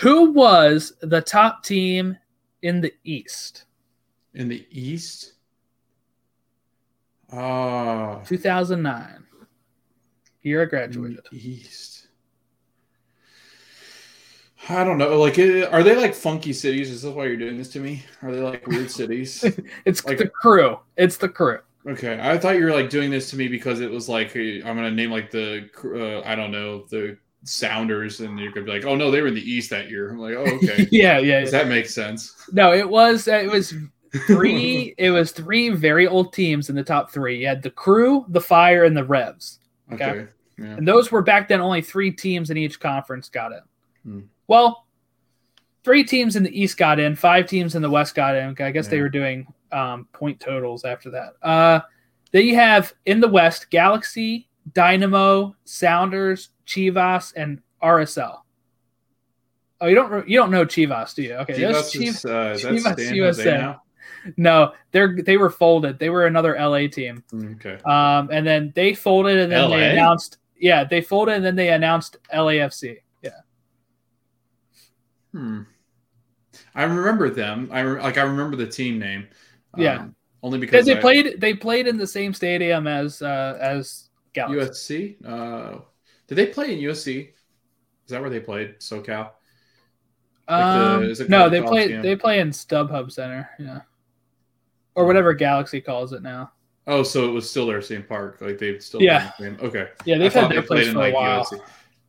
Who was the top team in the East? In the East. Ah. 2009. Year I graduated. East. I don't know. Like, are they like funky cities? Is this why you're doing this to me? Are they like weird cities? *laughs* It's like- the crew. It's the crew. Okay, I thought you were like doing this to me because it was like I'm gonna name like the uh, I don't know the Sounders, and you're gonna be like, oh no, they were in the East that year. I'm like, oh okay, *laughs* yeah, yeah. does that make sense? No, it was it was three. it was three very old teams in the top three. You had the crew, the fire, and the Revs. Okay. Okay, yeah, And those were back then only three teams in each conference got in. Hmm. Well, three teams in the East got in, five teams in the West got in. I guess they were doing um, point totals after that. Uh, Then you have in the West Galaxy, Dynamo, Sounders, Chivas, and RSL. Oh, you don't you don't know Chivas, do you? Okay, Chivas Chiv- is, uh, Chivas USA. Now? No, they're they were folded. They were another LA team. Okay. Um, and then they folded, and then LA? they announced. Yeah, they folded, and then they announced LAFC. Yeah. Hmm. I remember them. I re- like. I remember the team name. Um, Yeah. Only because they I- played they played in the same stadium as uh as Galaxy. USC. Uh, did they play in USC? Is that where they played? SoCal. Um, the- it no, they play they play in StubHub Center, yeah, or whatever Galaxy calls it now. Oh, so it was still their same park. Like they've still. Yeah. Okay. Yeah, they've had their they played place in, for a like, while. USC.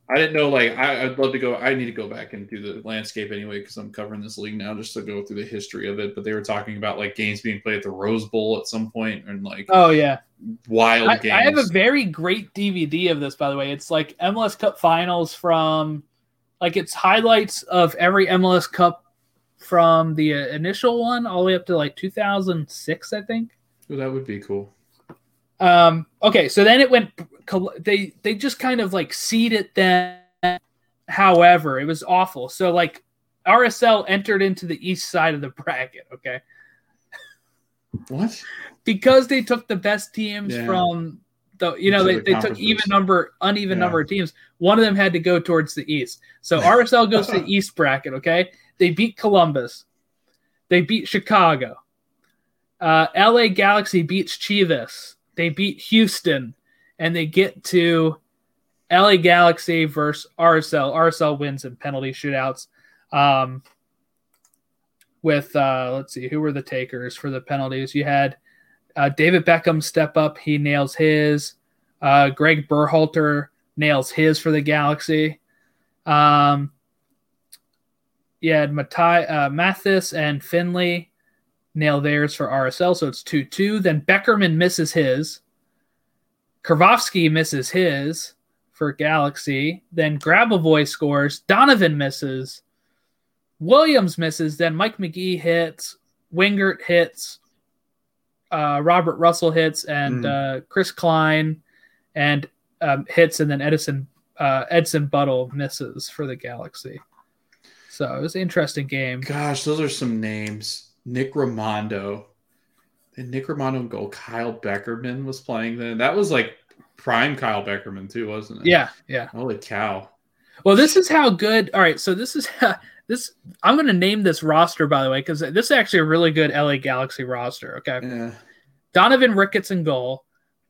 I didn't know. Like I, I'd love to go. I need to go back and do the landscape anyway because I'm covering this league now, just to go through the history of it. But they were talking about like games being played at the Rose Bowl at some point and like Oh yeah, wild I, games. I have a very great DVD of this, by the way. It's like MLS Cup finals from, like it's highlights of every MLS Cup from the uh, initial one all the way up to like 2006, I think. Ooh, that would be cool. Um, okay, so then it went. They they just kind of like seeded them. However, it was awful. So like RSL entered into the east side of the bracket. Okay, What? because they took the best teams Yeah. from the you know they, the they took even number uneven Yeah. number of teams. One of them had to go towards the east. So RSL goes to the *laughs* east bracket. Okay, they beat Columbus. They beat Chicago. Uh, LA Galaxy beats Chivas. They beat Houston, and they get to LA Galaxy versus RSL. RSL wins in penalty shootouts. Um, with uh, let's see, who were the takers for the penalties? You had uh, David Beckham step up. He nails his. Uh, Greg Berhalter nails his for the Galaxy. Um, you had Matai, uh, Mathis and Findley nail theirs for RSL, so it's 2 2. Then Beckerman misses his. Kirovski misses his for Galaxy. Then Grabavoy scores. Donovan misses. Williams misses. Then Mike Magee hits. Wingert hits. Uh, Robert Russell hits. And uh, Chris Klein and um, hits. And then Edison uh, Edson Buddle misses for the Galaxy. So it was an interesting game. Gosh, those are some names. Nick Rimando. And Nick Rimando and goal. Kyle Beckerman was playing then. That was like prime Kyle Beckerman too, wasn't it? Yeah, yeah. Holy cow. Well, this is how good. All right, so this is *laughs* this. I'm going to name this roster by the way because this is actually a really good LA Galaxy roster. Okay, Yeah. Donovan Ricketts in goal,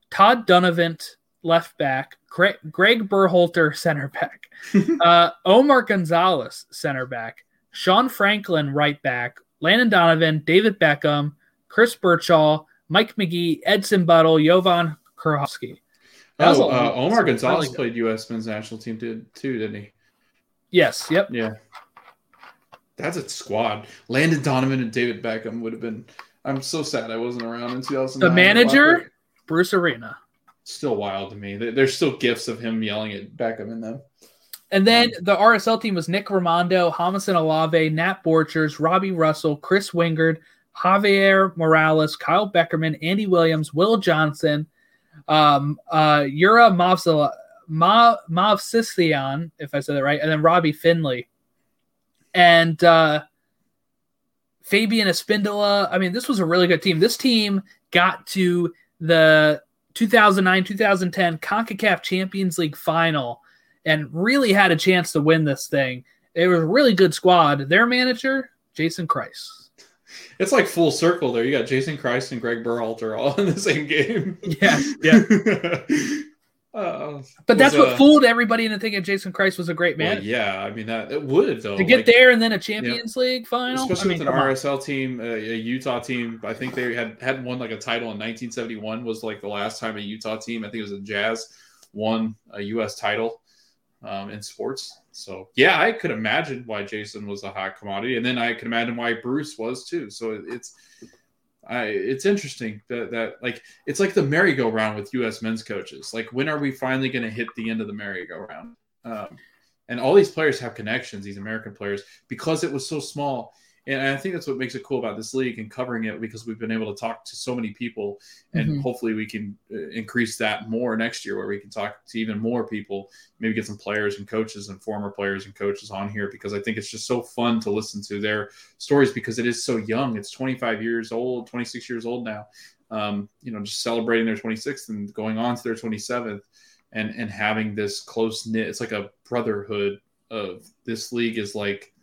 Todd Dunivant left back, Greg, Greg Berhalter center back, *laughs* uh, Omar Gonzalez center back, Sean Franklin right back, Landon Donovan, David Beckham, Chris Birchall, Mike Magee, Edson Buddle, Jovan Kirovski. Oh, uh, Omar Gonzalez good. played U.S. men's national team did too, didn't he? Yes, yep. Yeah. That's a squad. Landon Donovan and David Beckham would have been. I'm so sad I wasn't around in 2009. The manager, Bruce Arena. Still wild to me. There's still gifs of him yelling at Beckham in them. And then the RSL team was Nick Rimando, Hamilton Olave, Nat Borchers, Robbie Russell, Chris Wingert, Javier Morales, Kyle Beckerman, Andy Williams, Will Johnson, um, uh, Yura Mavsala- Ma- Mavsislian, if I said that right, and then Robbie Findley. And uh, Fabian Espindola. I mean, this was a really good team. This team got to the 2009 2010 CONCACAF Champions League final and really had a chance to win this thing. It was a really good squad. Their manager, Jason Kreis. It's like full circle there. You got Jason Kreis and Greg Berhalter all *laughs* in the same game. Yeah, yeah. *laughs* Uh, But that's what uh, fooled everybody into thinking Jason Kreis was a great well, man. yeah, I mean that it would though. to get like- there and then a Champions League final. especially I mean, with an come on. RSL team, a, a Utah team. I think they had had won like a title in 1971. Was like the last time a Utah team. I think it was a Jazz won a U.S. title um, in sports. So yeah, I could imagine why Jason was a hot commodity, and then I can imagine why Bruce was too. So it- it's. I, it's interesting that, that like it's like the merry-go-round with U.S. men's coaches. Like, when are we finally going to hit the end of the merry-go-round? Um, and all these players have connections. These American players, because it was so small, and I think that's what makes it cool about this league and covering it because we've been able to talk to so many people, and Mhm. hopefully we can uh, increase that more next year, where we can talk to even more people, maybe get some players and coaches and former players and coaches on here because I think it's just so fun to listen to their stories because it is so young. It's 25 years old, 26 years old now. Um, you know, just celebrating their 26th and going on to their 27th, and and having this close knit. It's like a brotherhood of this league is like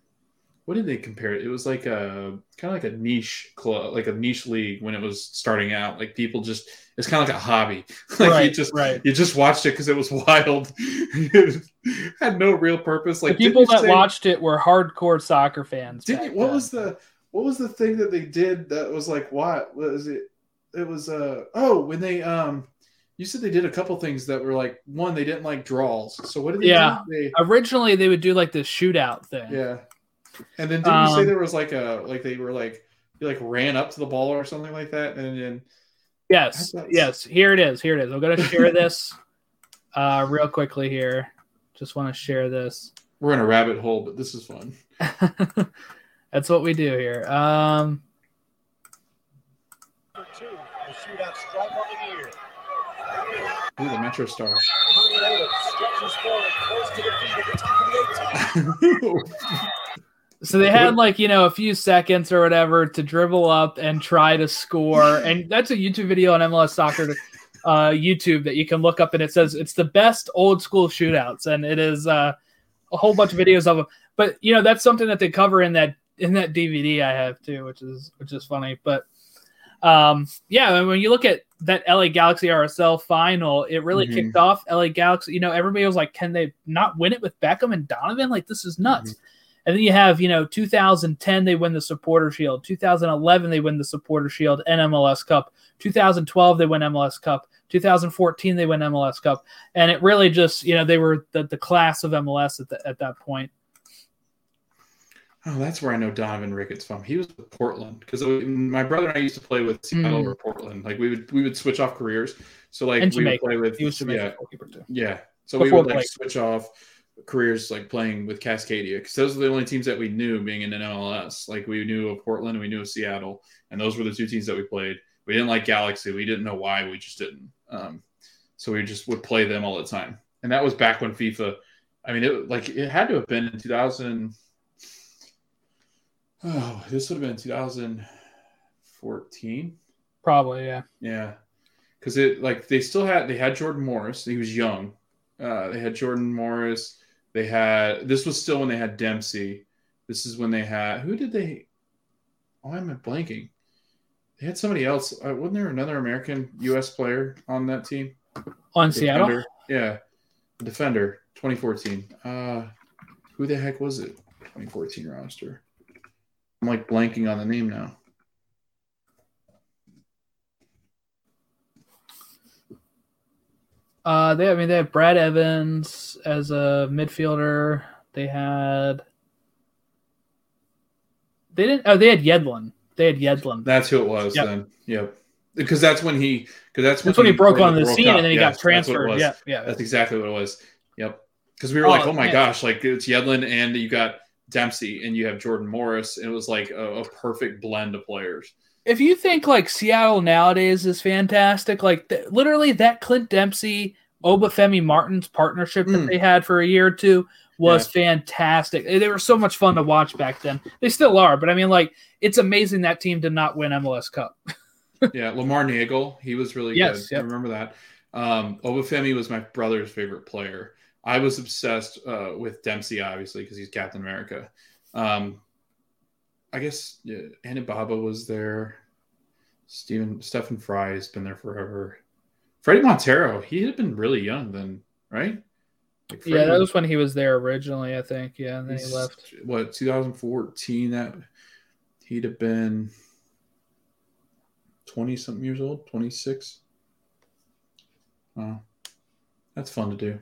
what did they compare it? It was like a kind of like a niche club, like a niche league when it was starting out. Like people just, it's kind of like a hobby. *laughs* like you just, right. you just watched it because it was *laughs* wild. it *laughs* had no real purpose. Like the people that say- watched it were hardcore soccer fans. Didn't you, what then. was the what was the thing that they did that was like what was it? It was uh oh when they um you said they did a couple things that were like one they didn't like draws. So what did they Yeah. do? They originally they would do like this shootout thing? Yeah. And then didn't you say Um, there was like a like they were like they like ran up to the ball or something like that and then Yes, yes. Here it is. Here it is. I'm gonna *laughs* share this uh, real quickly here. Just want to share this. we're in a rabbit hole, but this is fun. *laughs* That's what we do here. Um, Ooh, the Metro Stars. *laughs* so they had like you know a few seconds or whatever to dribble up and try to score, and that's a YouTube video on MLS Soccer uh, YouTube that you can look up, and it says it's the best old school shootouts, and it is uh, a whole bunch of videos of them. But you know that's something that they cover in that in that DVD I have too, which is which is funny. But um, yeah, and when you look at that LA Galaxy RSL final, it really Mhm. kicked off LA Galaxy. You know, everybody was like, "Can they not win it with Beckham and Donovan? Like this is nuts." And then you have, you know, 2010 they win the Supporter Shield, 2011 they win the Supporter Shield and MLS Cup, 2012 they win MLS Cup, 2014 they win MLS Cup, and it really just, you know, they were the, the class of MLS at, the, at that point. Oh, that's where I know Donovan Ricketts from. He was with Portland because my brother and I used to play with Seattle Mm. over Portland. Like we would we would switch off careers. So like we would play with He was Jamaican yeah goalkeeper too. yeah. So we would like Blake. switch off careers like playing with Cascadia because those were the only teams that we knew being in an MLS. Like we knew of Portland and we knew of Seattle, and those were the two teams that we played. We didn't like Galaxy. We didn't know why. We just didn't. Um, so we just would play them all the time. And that was back when FIFA. I mean, it like it had to have been in 2000. Oh, this would have been 2014. Probably, yeah. Yeah, because it like they still had they had Jordan Morris. He was young. Uh, they had Jordan Morris. They had this was still when they had Dempsey. This is when they had who did they? Oh, I'm blanking. They had somebody else. Uh, wasn't there another American U.S. player on that team? On Seattle? Defender. Yeah, defender, 2014. Uh, who the heck was it? 2014 roster. I'm like blanking on the name now. Uh, they, I mean, they have Brad Evans as a midfielder. They had, they didn't, oh, they had Yedlin. They had Yedlin. That's who it was Yep. then. Yep. Because that's when he because that's when That's when he broke on the scene Cup. and then he Yes, got transferred. Yeah, yeah. That's exactly what it was. Yep. Because we were Oh, like, oh my man. gosh, like it's Yedlin and you got Dempsey and you have Jordan Morris. And it was like a, a perfect blend of players. If you think like Seattle nowadays is fantastic, like th- literally that Clint Dempsey, Obafemi Martins partnership that Mm. they had for a year or two was fantastic. They were so much fun to watch back then. They still are, but I mean, like, it's amazing that team did not win MLS Cup. *laughs* yeah, Lamar Neagle, he was really Yes, good. I remember that. Um, Obafemi was my brother's favorite player. I was obsessed uh, with Dempsey, obviously, because he's Captain America. Um, I guess yeah, Anibaba was there. Stephen Stefan Frei has been there forever. Fredy Montero, he had been really young then, right? Like Yeah, that was when he was there originally, I think. Yeah, and then he left. What 2014? That he'd have been twenty something years old, twenty six. Wow, that's fun to do.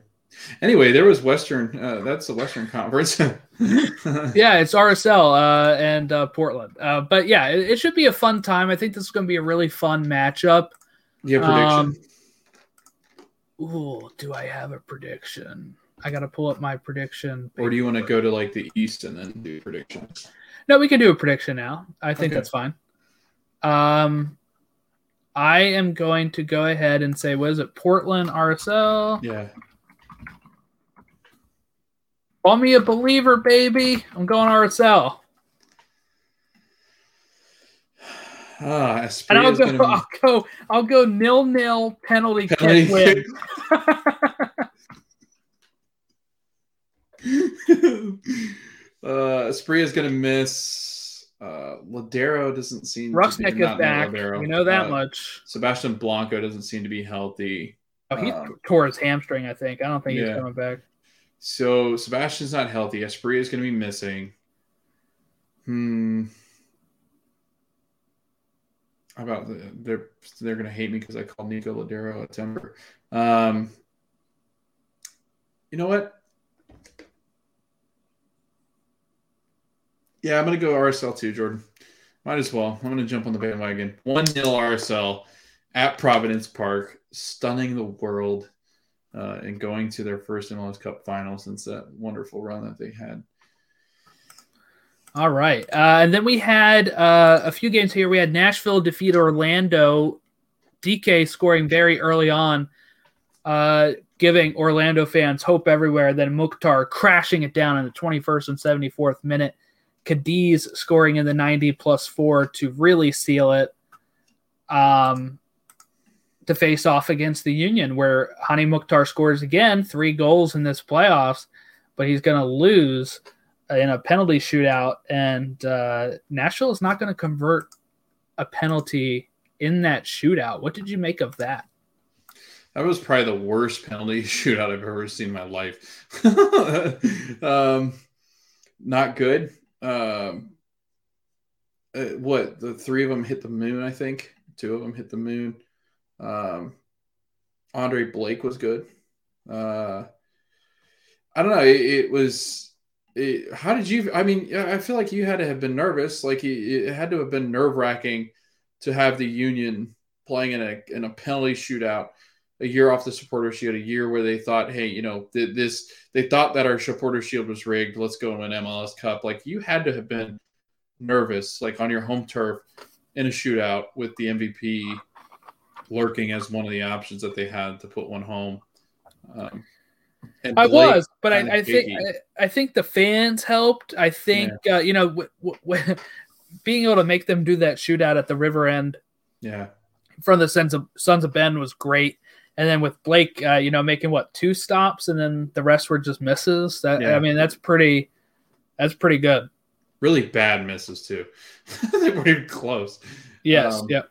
Anyway, there was Western. Uh, that's the Western Conference. *laughs* Yeah, it's RSL uh, and uh, Portland. Uh, but yeah, it, it should be a fun time. I think this is going to be a really fun matchup. Yeah, prediction? Um, Ooh, do I have a prediction? I got to pull up my prediction. Or do you want to go to like the East and then do predictions? No, we can do a prediction now. I think Okay. that's fine. Um, I am going to go ahead and say, what is it? Portland RSL. Yeah. Call me a believer, baby. I'm going RSL. Ah, And I'll go, gonna I'll go, I'll go nil nil penalty, penalty kick win. *laughs* uh, Espria's gonna miss. Uh, Lodeiro doesn't seem. to be, is back. We know that Uh, much. Sebastian Blanco doesn't seem to be healthy. Oh, he um, tore his hamstring, I think. I don't think he's yeah. coming back. So Sebastian's not healthy. Espria is going to be missing. Hmm. How about the, they're they're going to hate me because I called Nico Lodeiro a temper. Um. You know what? Yeah, I'm going to go RSL too, Jordan. Might as well. I'm going to jump on the bandwagon. One 0 RSL at Providence Park, stunning the world uh, and going to their first MLS Cup final since that wonderful run that they had. All right. Uh, and then we had uh, a few games here. We had Nashville defeat Orlando. DK scoring very early on, uh, giving Orlando fans hope everywhere. Then Mukhtar crashing it down in the 21st and 74th minute. Cadiz scoring in the 90 plus four to really seal it. Um, to face off against the Union, where Hany Mukhtar scores again, three goals in this playoffs, but he's going to lose in a penalty shootout, and uh, Nashville is not going to convert a penalty in that shootout. What did you make of that? That was probably the worst penalty *laughs* shootout I've ever seen in my life. *laughs* um, not good. Um, uh, what the three of them hit the moon? I think two of them hit the moon. Um, Andre Blake was good. Uh, I don't know. It, it was. It, how did you? I mean, I feel like you had to have been nervous. Like it, it had to have been nerve wracking to have the Union playing in a in a penalty shootout a year off the supporter shield, a year where they thought, hey, you know, th- this they thought that our supporter shield was rigged. Let's go and win MLS Cup. Like you had to have been nervous, like on your home turf in a shootout with the MVP lurking as one of the options that they had to put one home. Um, and I was, but I, I think. I, I think the fans helped. I think uh, you know w- *laughs* w- being able to make them do that shootout at the river end yeah, from the Sons of Sons of Ben was great. And then with Blake, uh, you know, making what two stops, and then the rest were just misses. That Yeah. I mean, that's pretty, that's pretty good. really bad misses too. *laughs* they weren't even close. Yes, Um, yep.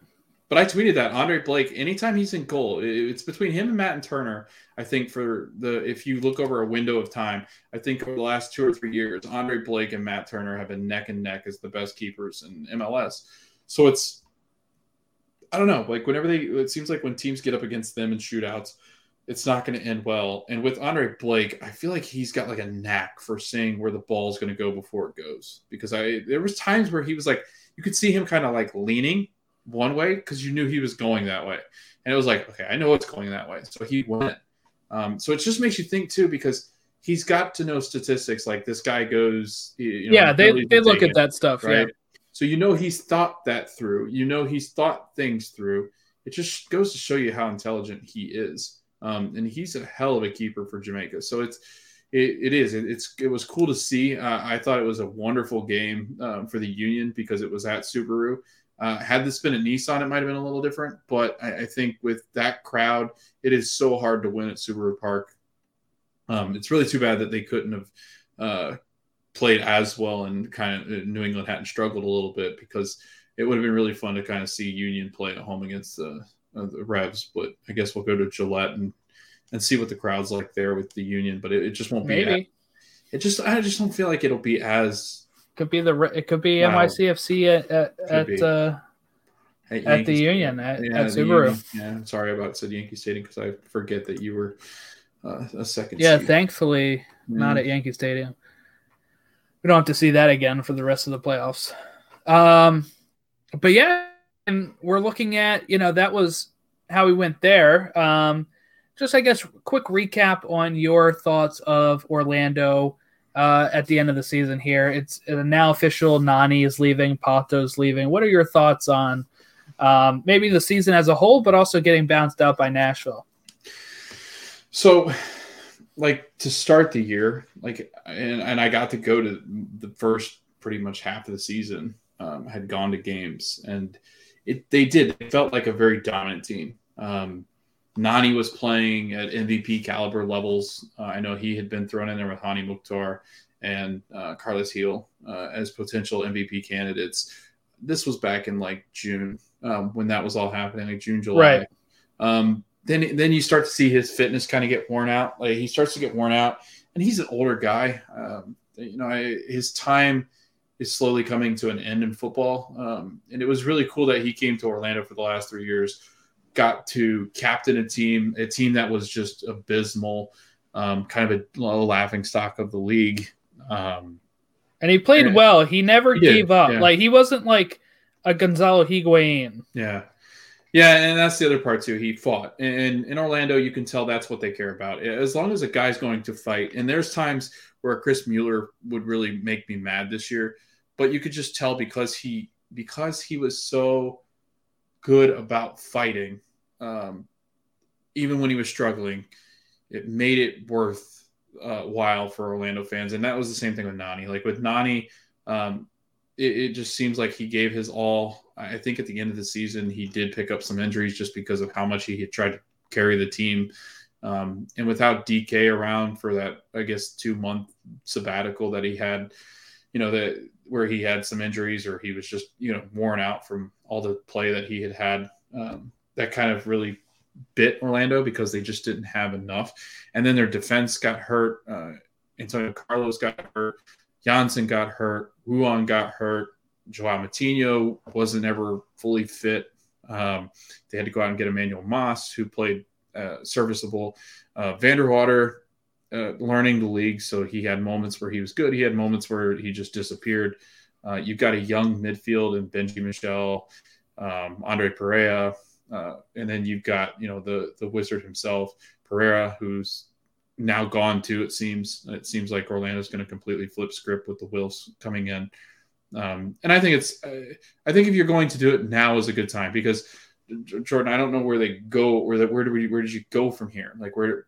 But I tweeted that Andre Blake, anytime he's in goal, it's between him and Matt and Turner. I think for the if you look over a window of time, I think over the last two or three years, Andre Blake and Matt Turner have been neck and neck as the best keepers in MLS. So it's I don't know, like whenever they it seems like when teams get up against them in shootouts, it's not going to end well. And with Andre Blake, I feel like he's got like a knack for seeing where the ball's going to go before it goes. Because I there was times where he was like you could see him kind of like leaning one way because you knew he was going that way. And it was like, okay, I know it's going that way. So he went. Um, so it just makes you think too, because he's got to know statistics like this guy goes. You know, yeah, they, they look at that stuff. right? Yeah. So you know he's thought that through. You know he's thought things through. It just goes to show you how intelligent he is. Um, and he's a hell of a keeper for Jamaica. So it's it, it is. It, it's it was cool to see. Uh, I thought it was a wonderful game um, for the Union because it was at Subaru. Uh, had this been a Nissan, it might have been a little different. But I, I think with that crowd, it is so hard to win at Subaru Park. Um, it's really too bad that they couldn't have uh, played as well and kind of New England hadn't struggled a little bit because it would have been really fun to kind of see Union play at home against the, uh, the Revs. But I guess we'll go to Gillette and and see what the crowd's like there with the Union. But it, it just won't be. Maybe It just I just don't feel like it'll be as could be the it could be Wow. NYCFC at at, at uh, at the Union at, Yeah, at Subaru. Union. Yeah, sorry about said Yankee Stadium because I forget that you were uh, a second. Yeah, seed. thankfully not Mm. at Yankee Stadium. We don't have to see that again for the rest of the playoffs. Um, but yeah, and we're looking at you know that was how we went there. Um, just I guess quick recap on your thoughts of Orlando uh, at the end of the season here. It's uh, now official. Nani is leaving. Pato's leaving. What are your thoughts on um, maybe the season as a whole, but also getting bounced out by Nashville? So, like to start the year, like, and, and I got to go to the first pretty much half of the season. Um, had gone to games, and it they did. It felt like a very dominant team. Um, Nani was playing at MVP caliber levels. Uh, I know he had been thrown in there with Hany Mukhtar and uh, Carlos Gil uh, as potential MVP candidates. This was back in like June um, when that was all happening, like June, July. Right. Um, then then you start to see his fitness kind of get worn out. Like he starts to get worn out, and he's an older guy. Um, you know, I, his time is slowly coming to an end in football. Um, and it was really cool that he came to Orlando for the last three years got to captain a team, a team that was just abysmal, um, kind of a, laughing stock of the league. Um, and he played and well. He never he gave up. Yeah. Like he wasn't like a Gonzalo Higuain. Yeah. Yeah, and that's the other part too. He fought, and in Orlando, you can tell that's what they care about. As long as a guy's going to fight, and there's times where Chris Mueller would really make me mad this year, but you could just tell because he because he was so good about fighting um, even when he was struggling, it made it worth uh, while for Orlando fans. And that was the same thing with Nani. Like with Nani, um, it, it, just seems like he gave his all. I think at the end of the season, he did pick up some injuries just because of how much he had tried to carry the team. Um, and without DK around for that, I guess, two month sabbatical that he had, you know, that where he had some injuries or he was just, you know, worn out from all the play that he had had. Um, that kind of really bit Orlando because they just didn't have enough. And then their defense got hurt. Uh, Antonio Carlos got hurt. Jansson got hurt. Ruan got hurt. Joao Moutinho wasn't ever fully fit. Um, they had to go out and get Emmanuel Moss, who played uh, serviceable. Uh, Vanderwater uh, learning the league, so he had moments where he was good. He had moments where he just disappeared. Uh, you've got a young midfield and Benji Michel, um, Andre Perea, uh, and then you've got you know the the wizard himself, Pereyra, who's now gone too. It seems it seems like Orlando's going to completely flip script with the Wills coming in. Um, and I think it's I think if you're going to do it now is a good time because Jordan, I don't know where they go. Where the, where do we where did you go from here? Like where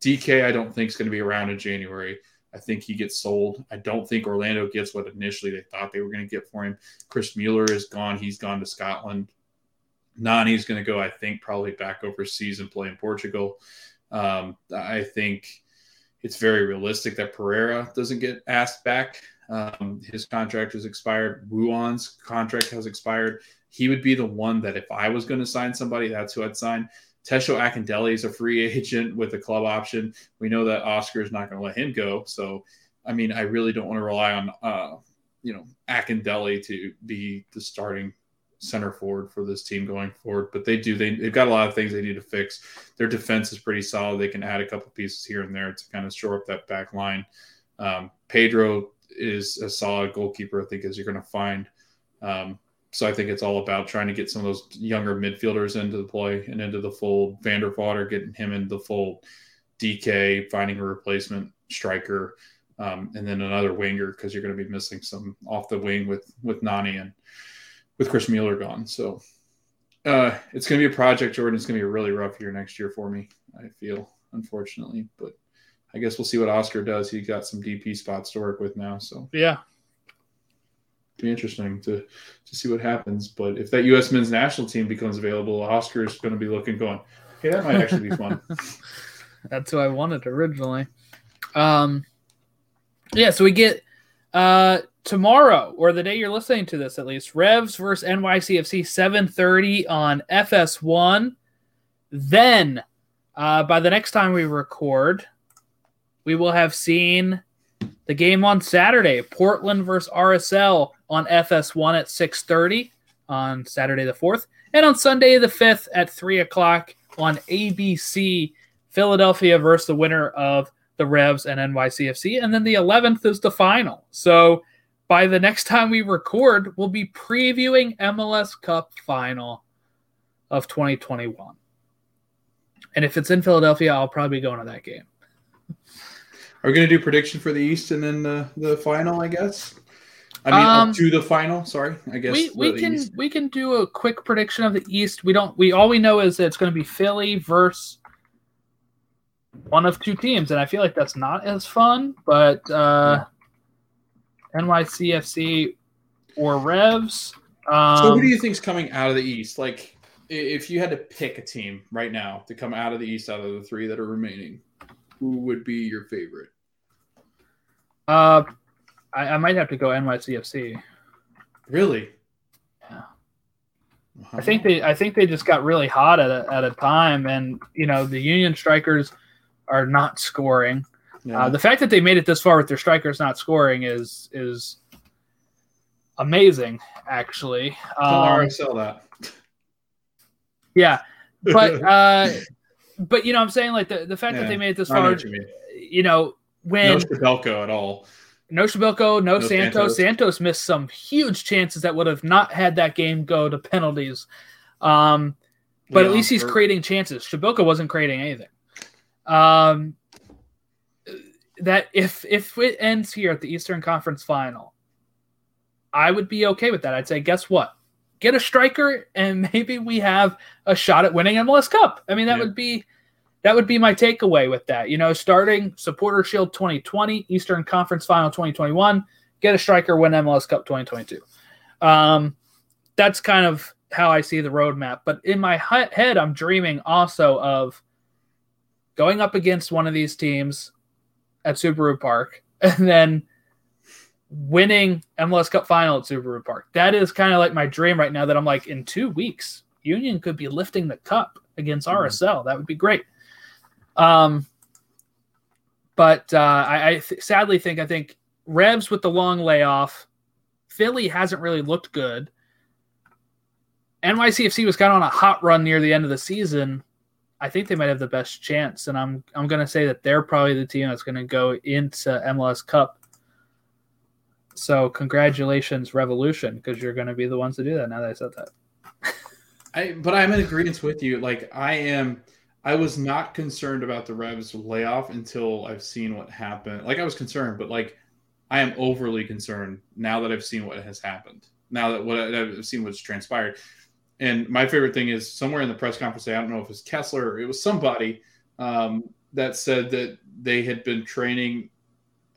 DK, I don't think is going to be around in January. I think he gets sold. I don't think Orlando gets what initially they thought they were going to get for him. Chris Mueller is gone. He's gone to Scotland. Nani's going to go, I think, probably back overseas and play in Portugal. Um, I think it's very realistic that Pereyra doesn't get asked back. Um, his contract has expired. Ruan's contract has expired. He would be the one that if I was going to sign somebody, that's who I'd sign. Tesho Akindele is a free *laughs* agent with a club option. We know that Oscar is not going to let him go. So, I mean, I really don't want to rely on, uh, you know, Akindele to be the starting center forward for this team going forward. But they do they they've got a lot of things they need to fix. Their defense is pretty solid. They can add a couple pieces here and there to kind of shore up that back line. Um, Pedro is a solid goalkeeper, I think, as you're going to find. Um, so I think it's all about trying to get some of those younger midfielders into the play and into the fold. Vanderwater getting him into the fold. DK finding a replacement striker, um, and then another winger because you're going to be missing some off the wing with with Nani and with Chris Mueller gone. So uh, it's going to be a project, Jordan. It's going to be a really rough year next year for me, I feel, unfortunately. But I guess we'll see what Oscar does. He got some DP spots to work with now. So, yeah. Be interesting to to see what happens. But if that U.S. men's national team becomes available, Oscar is going to be looking, going, "Okay, that might actually be fun." *laughs* That's who I wanted originally. Um, yeah, so we get uh tomorrow or the day you're listening to this at least revs versus nycfc 7.30 on fs1 then uh, by the next time we record we will have seen the game on saturday portland versus rsl on fs1 at 6.30 on saturday the 4th and on sunday the 5th at 3 o'clock on abc philadelphia versus the winner of the revs and nycfc and then the 11th is the final so by the next time we record, we'll be previewing MLS Cup final of 2021. And if it's in Philadelphia, I'll probably go into that game. Are we going to do prediction for the East and then the, the final? I guess. I mean, Um, to the final. Sorry, I guess we we can East. we can do a quick prediction of the East. We don't we all we know is that it's going to be Philly versus one of two teams, and I feel like that's not as fun. But uh, NYCFC or Revs. Um, So who do you think's coming out of the East? Like, if you had to pick a team right now to come out of the East out of the three that are remaining, who would be your favorite? uh, I, I might have to go NYCFC. Really? Yeah. I think they I think they just got really hot at a, at a time, and you know the Union strikers are not scoring. Yeah. Uh, the fact that they made it this far with their strikers not scoring is is amazing, actually. Um, RSL that. yeah, but *laughs* uh, but you know, what I'm saying like the, the fact that they made it this I far, you you know, when No Przybylko at all. No Przybylko, no, No Santos. Santos. Santos missed some huge chances that would have not had that game go to penalties. Um, but at least he's creating chances. Przybylko wasn't creating anything. Um, that if if it ends here at the Eastern Conference Final, I would be okay with that. I'd say, guess what? Get a striker, and *laughs* maybe we have a shot at winning MLS Cup. I mean, that Yeah. would be that would be my takeaway with that. You know, starting Supporter Shield 2020, Eastern Conference Final 2021, get a striker, win MLS Cup 2022. Um, that's kind of how I see the roadmap. But in my he- head, I'm dreaming also of going up against one of these teams at Subaru Park *laughs* and then winning MLS Cup final at Subaru Park. That is kind of like my dream right now. That I'm like, in two weeks, Union could be lifting the cup against RSL. That would be great. Um, but uh, I, I th- sadly think I think Revs with the long layoff, Philly hasn't really looked good. NYCFC was kind of on a hot run near the end of the season. I think they might have the best chance, and I'm I'm going to say that they're probably the team that's going to go into MLS Cup. So congratulations, Revolution, because you're going to be the ones to do that. Now that I said that, I but I'm in agreement with you. Like I am I was not concerned about the Revs layoff until I've seen what happened. Like I was concerned, but like I am overly concerned now that I've seen what has happened. Now that what I've seen what's transpired. And my favorite thing is somewhere in the press conference, I don't know if it was Kessler or it was somebody um, that said that they had been training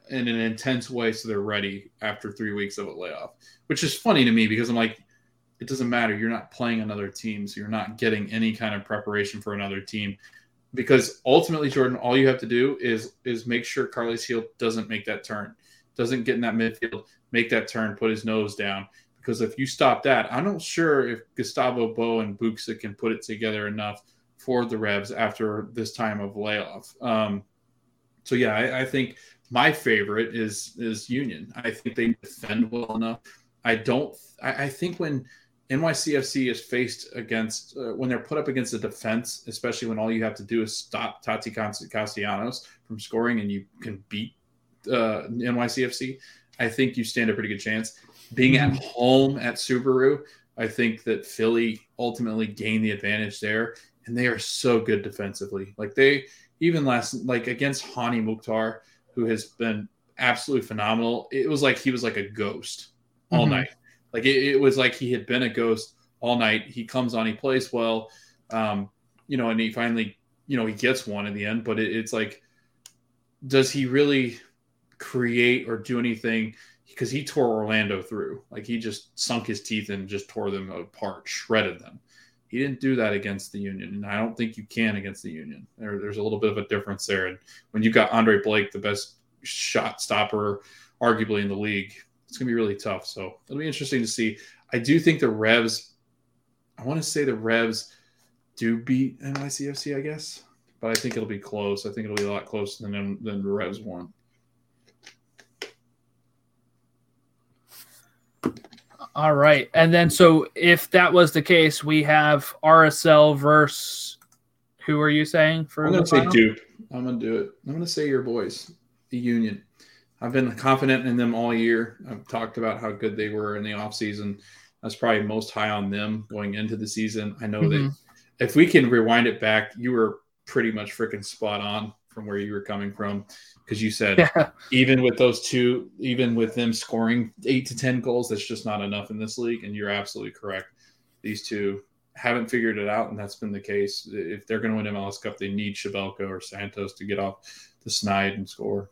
in an intense way so they're ready after three weeks of a layoff, which is funny to me because I'm like, it doesn't matter. You're not playing another team, so you're not getting any kind of preparation for another team. Because ultimately, Jordan, all you have to do is is make sure Carlos Gil doesn't make that turn, doesn't get in that midfield, make that turn, put his nose down. Because if you stop that, I'm not sure if Gustavo Bou and Buksa can put it together enough for the Revs after this time of layoff. Um, so yeah, I, I think my favorite is is Union. I think they defend well enough. I don't. I, I think when NYCFC is faced against uh, when they're put up against the defense, especially when all you have to do is stop Taty Castellanos from scoring, and you can beat uh, NYCFC. I think you stand a pretty good chance. Being at home at Subaru, I think that Philly ultimately gained the advantage there, and they are so good defensively. Like they even last like against Hany Mukhtar, who has been absolutely phenomenal. It was like he was like a ghost all Mhm. night. Like it, it was like he had been a ghost all night. He comes on, he plays well, um, you know, and he finally, you know, he gets one in the end. But it, it's like, does he really create or do anything? Because he tore Orlando through, like he just sunk his teeth and just tore them apart, shredded them. He didn't do that against the Union, and I don't think you can against the Union. There, there's a little bit of a difference there. And when you've got Andre Blake, the best shot stopper, arguably in the league, it's going to be really tough. So it'll be interesting to see. I do think the Revs, I want to say the Revs do beat NYCFC, I guess, but I think it'll be close. I think it'll be a lot closer than than the Revs won. all right. And then so if that was the case, we have RSL versus who are you saying for I'm going to say? Duke. I'm going to do it. I'm going to say your boys, the Union. I've been confident in them all year. I've talked about how good they were in the offseason. I was probably most high on them going into the season. I know Mhm. that if we can rewind it back, you were pretty much freaking spot on from where you were coming from because you said Yeah. even with those two, even with them scoring eight to ten goals, that's just not enough in this league. And you're absolutely correct. These two haven't figured it out, and that's been the case. If they're going to win MLS Cup, they need Przybylko or Santos to get off the snide and score.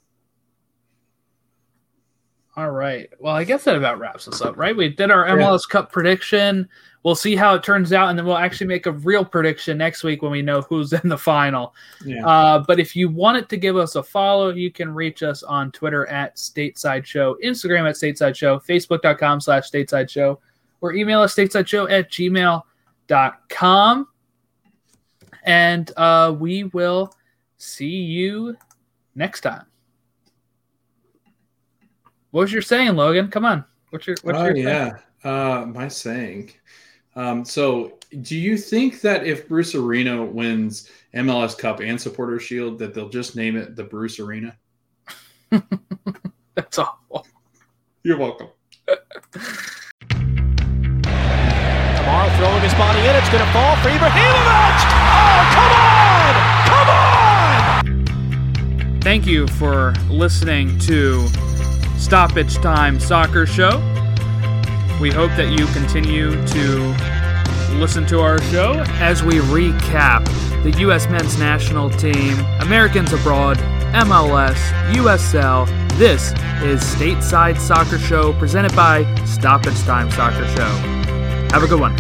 All right. Well, I guess that about wraps us up, right? We did our MLS Cup prediction. We'll see how it turns out, and then we'll actually make a real prediction next week when we know who's *laughs* in the final. Yeah. Uh, but if you wanted to give us a follow, you can reach us on Twitter at Stateside Show, Instagram at Stateside Show, Facebook.com slash Stateside Show, or email us Stateside Show at gmail.com. And uh, we will see you next time. What was your saying, Logan? Come on. What's your what's oh your yeah, uh, my saying. Um, so, do you think that if Bruce Arena wins MLS Cup and Supporter Shield, that they'll just name it the Bruce Arena? *laughs* That's awful. You're welcome. *laughs* Kamara throwing his body in. It's going to fall for Ibrahimovic. Oh, come on! Come on! Thank you for listening to Stoppage Time Soccer Show. We hope that you continue to listen to our show as we recap the U.S. men's national team, Americans abroad, MLS, USL. This is Stateside Soccer Show presented by Stoppage Time Soccer Show. Have a good one.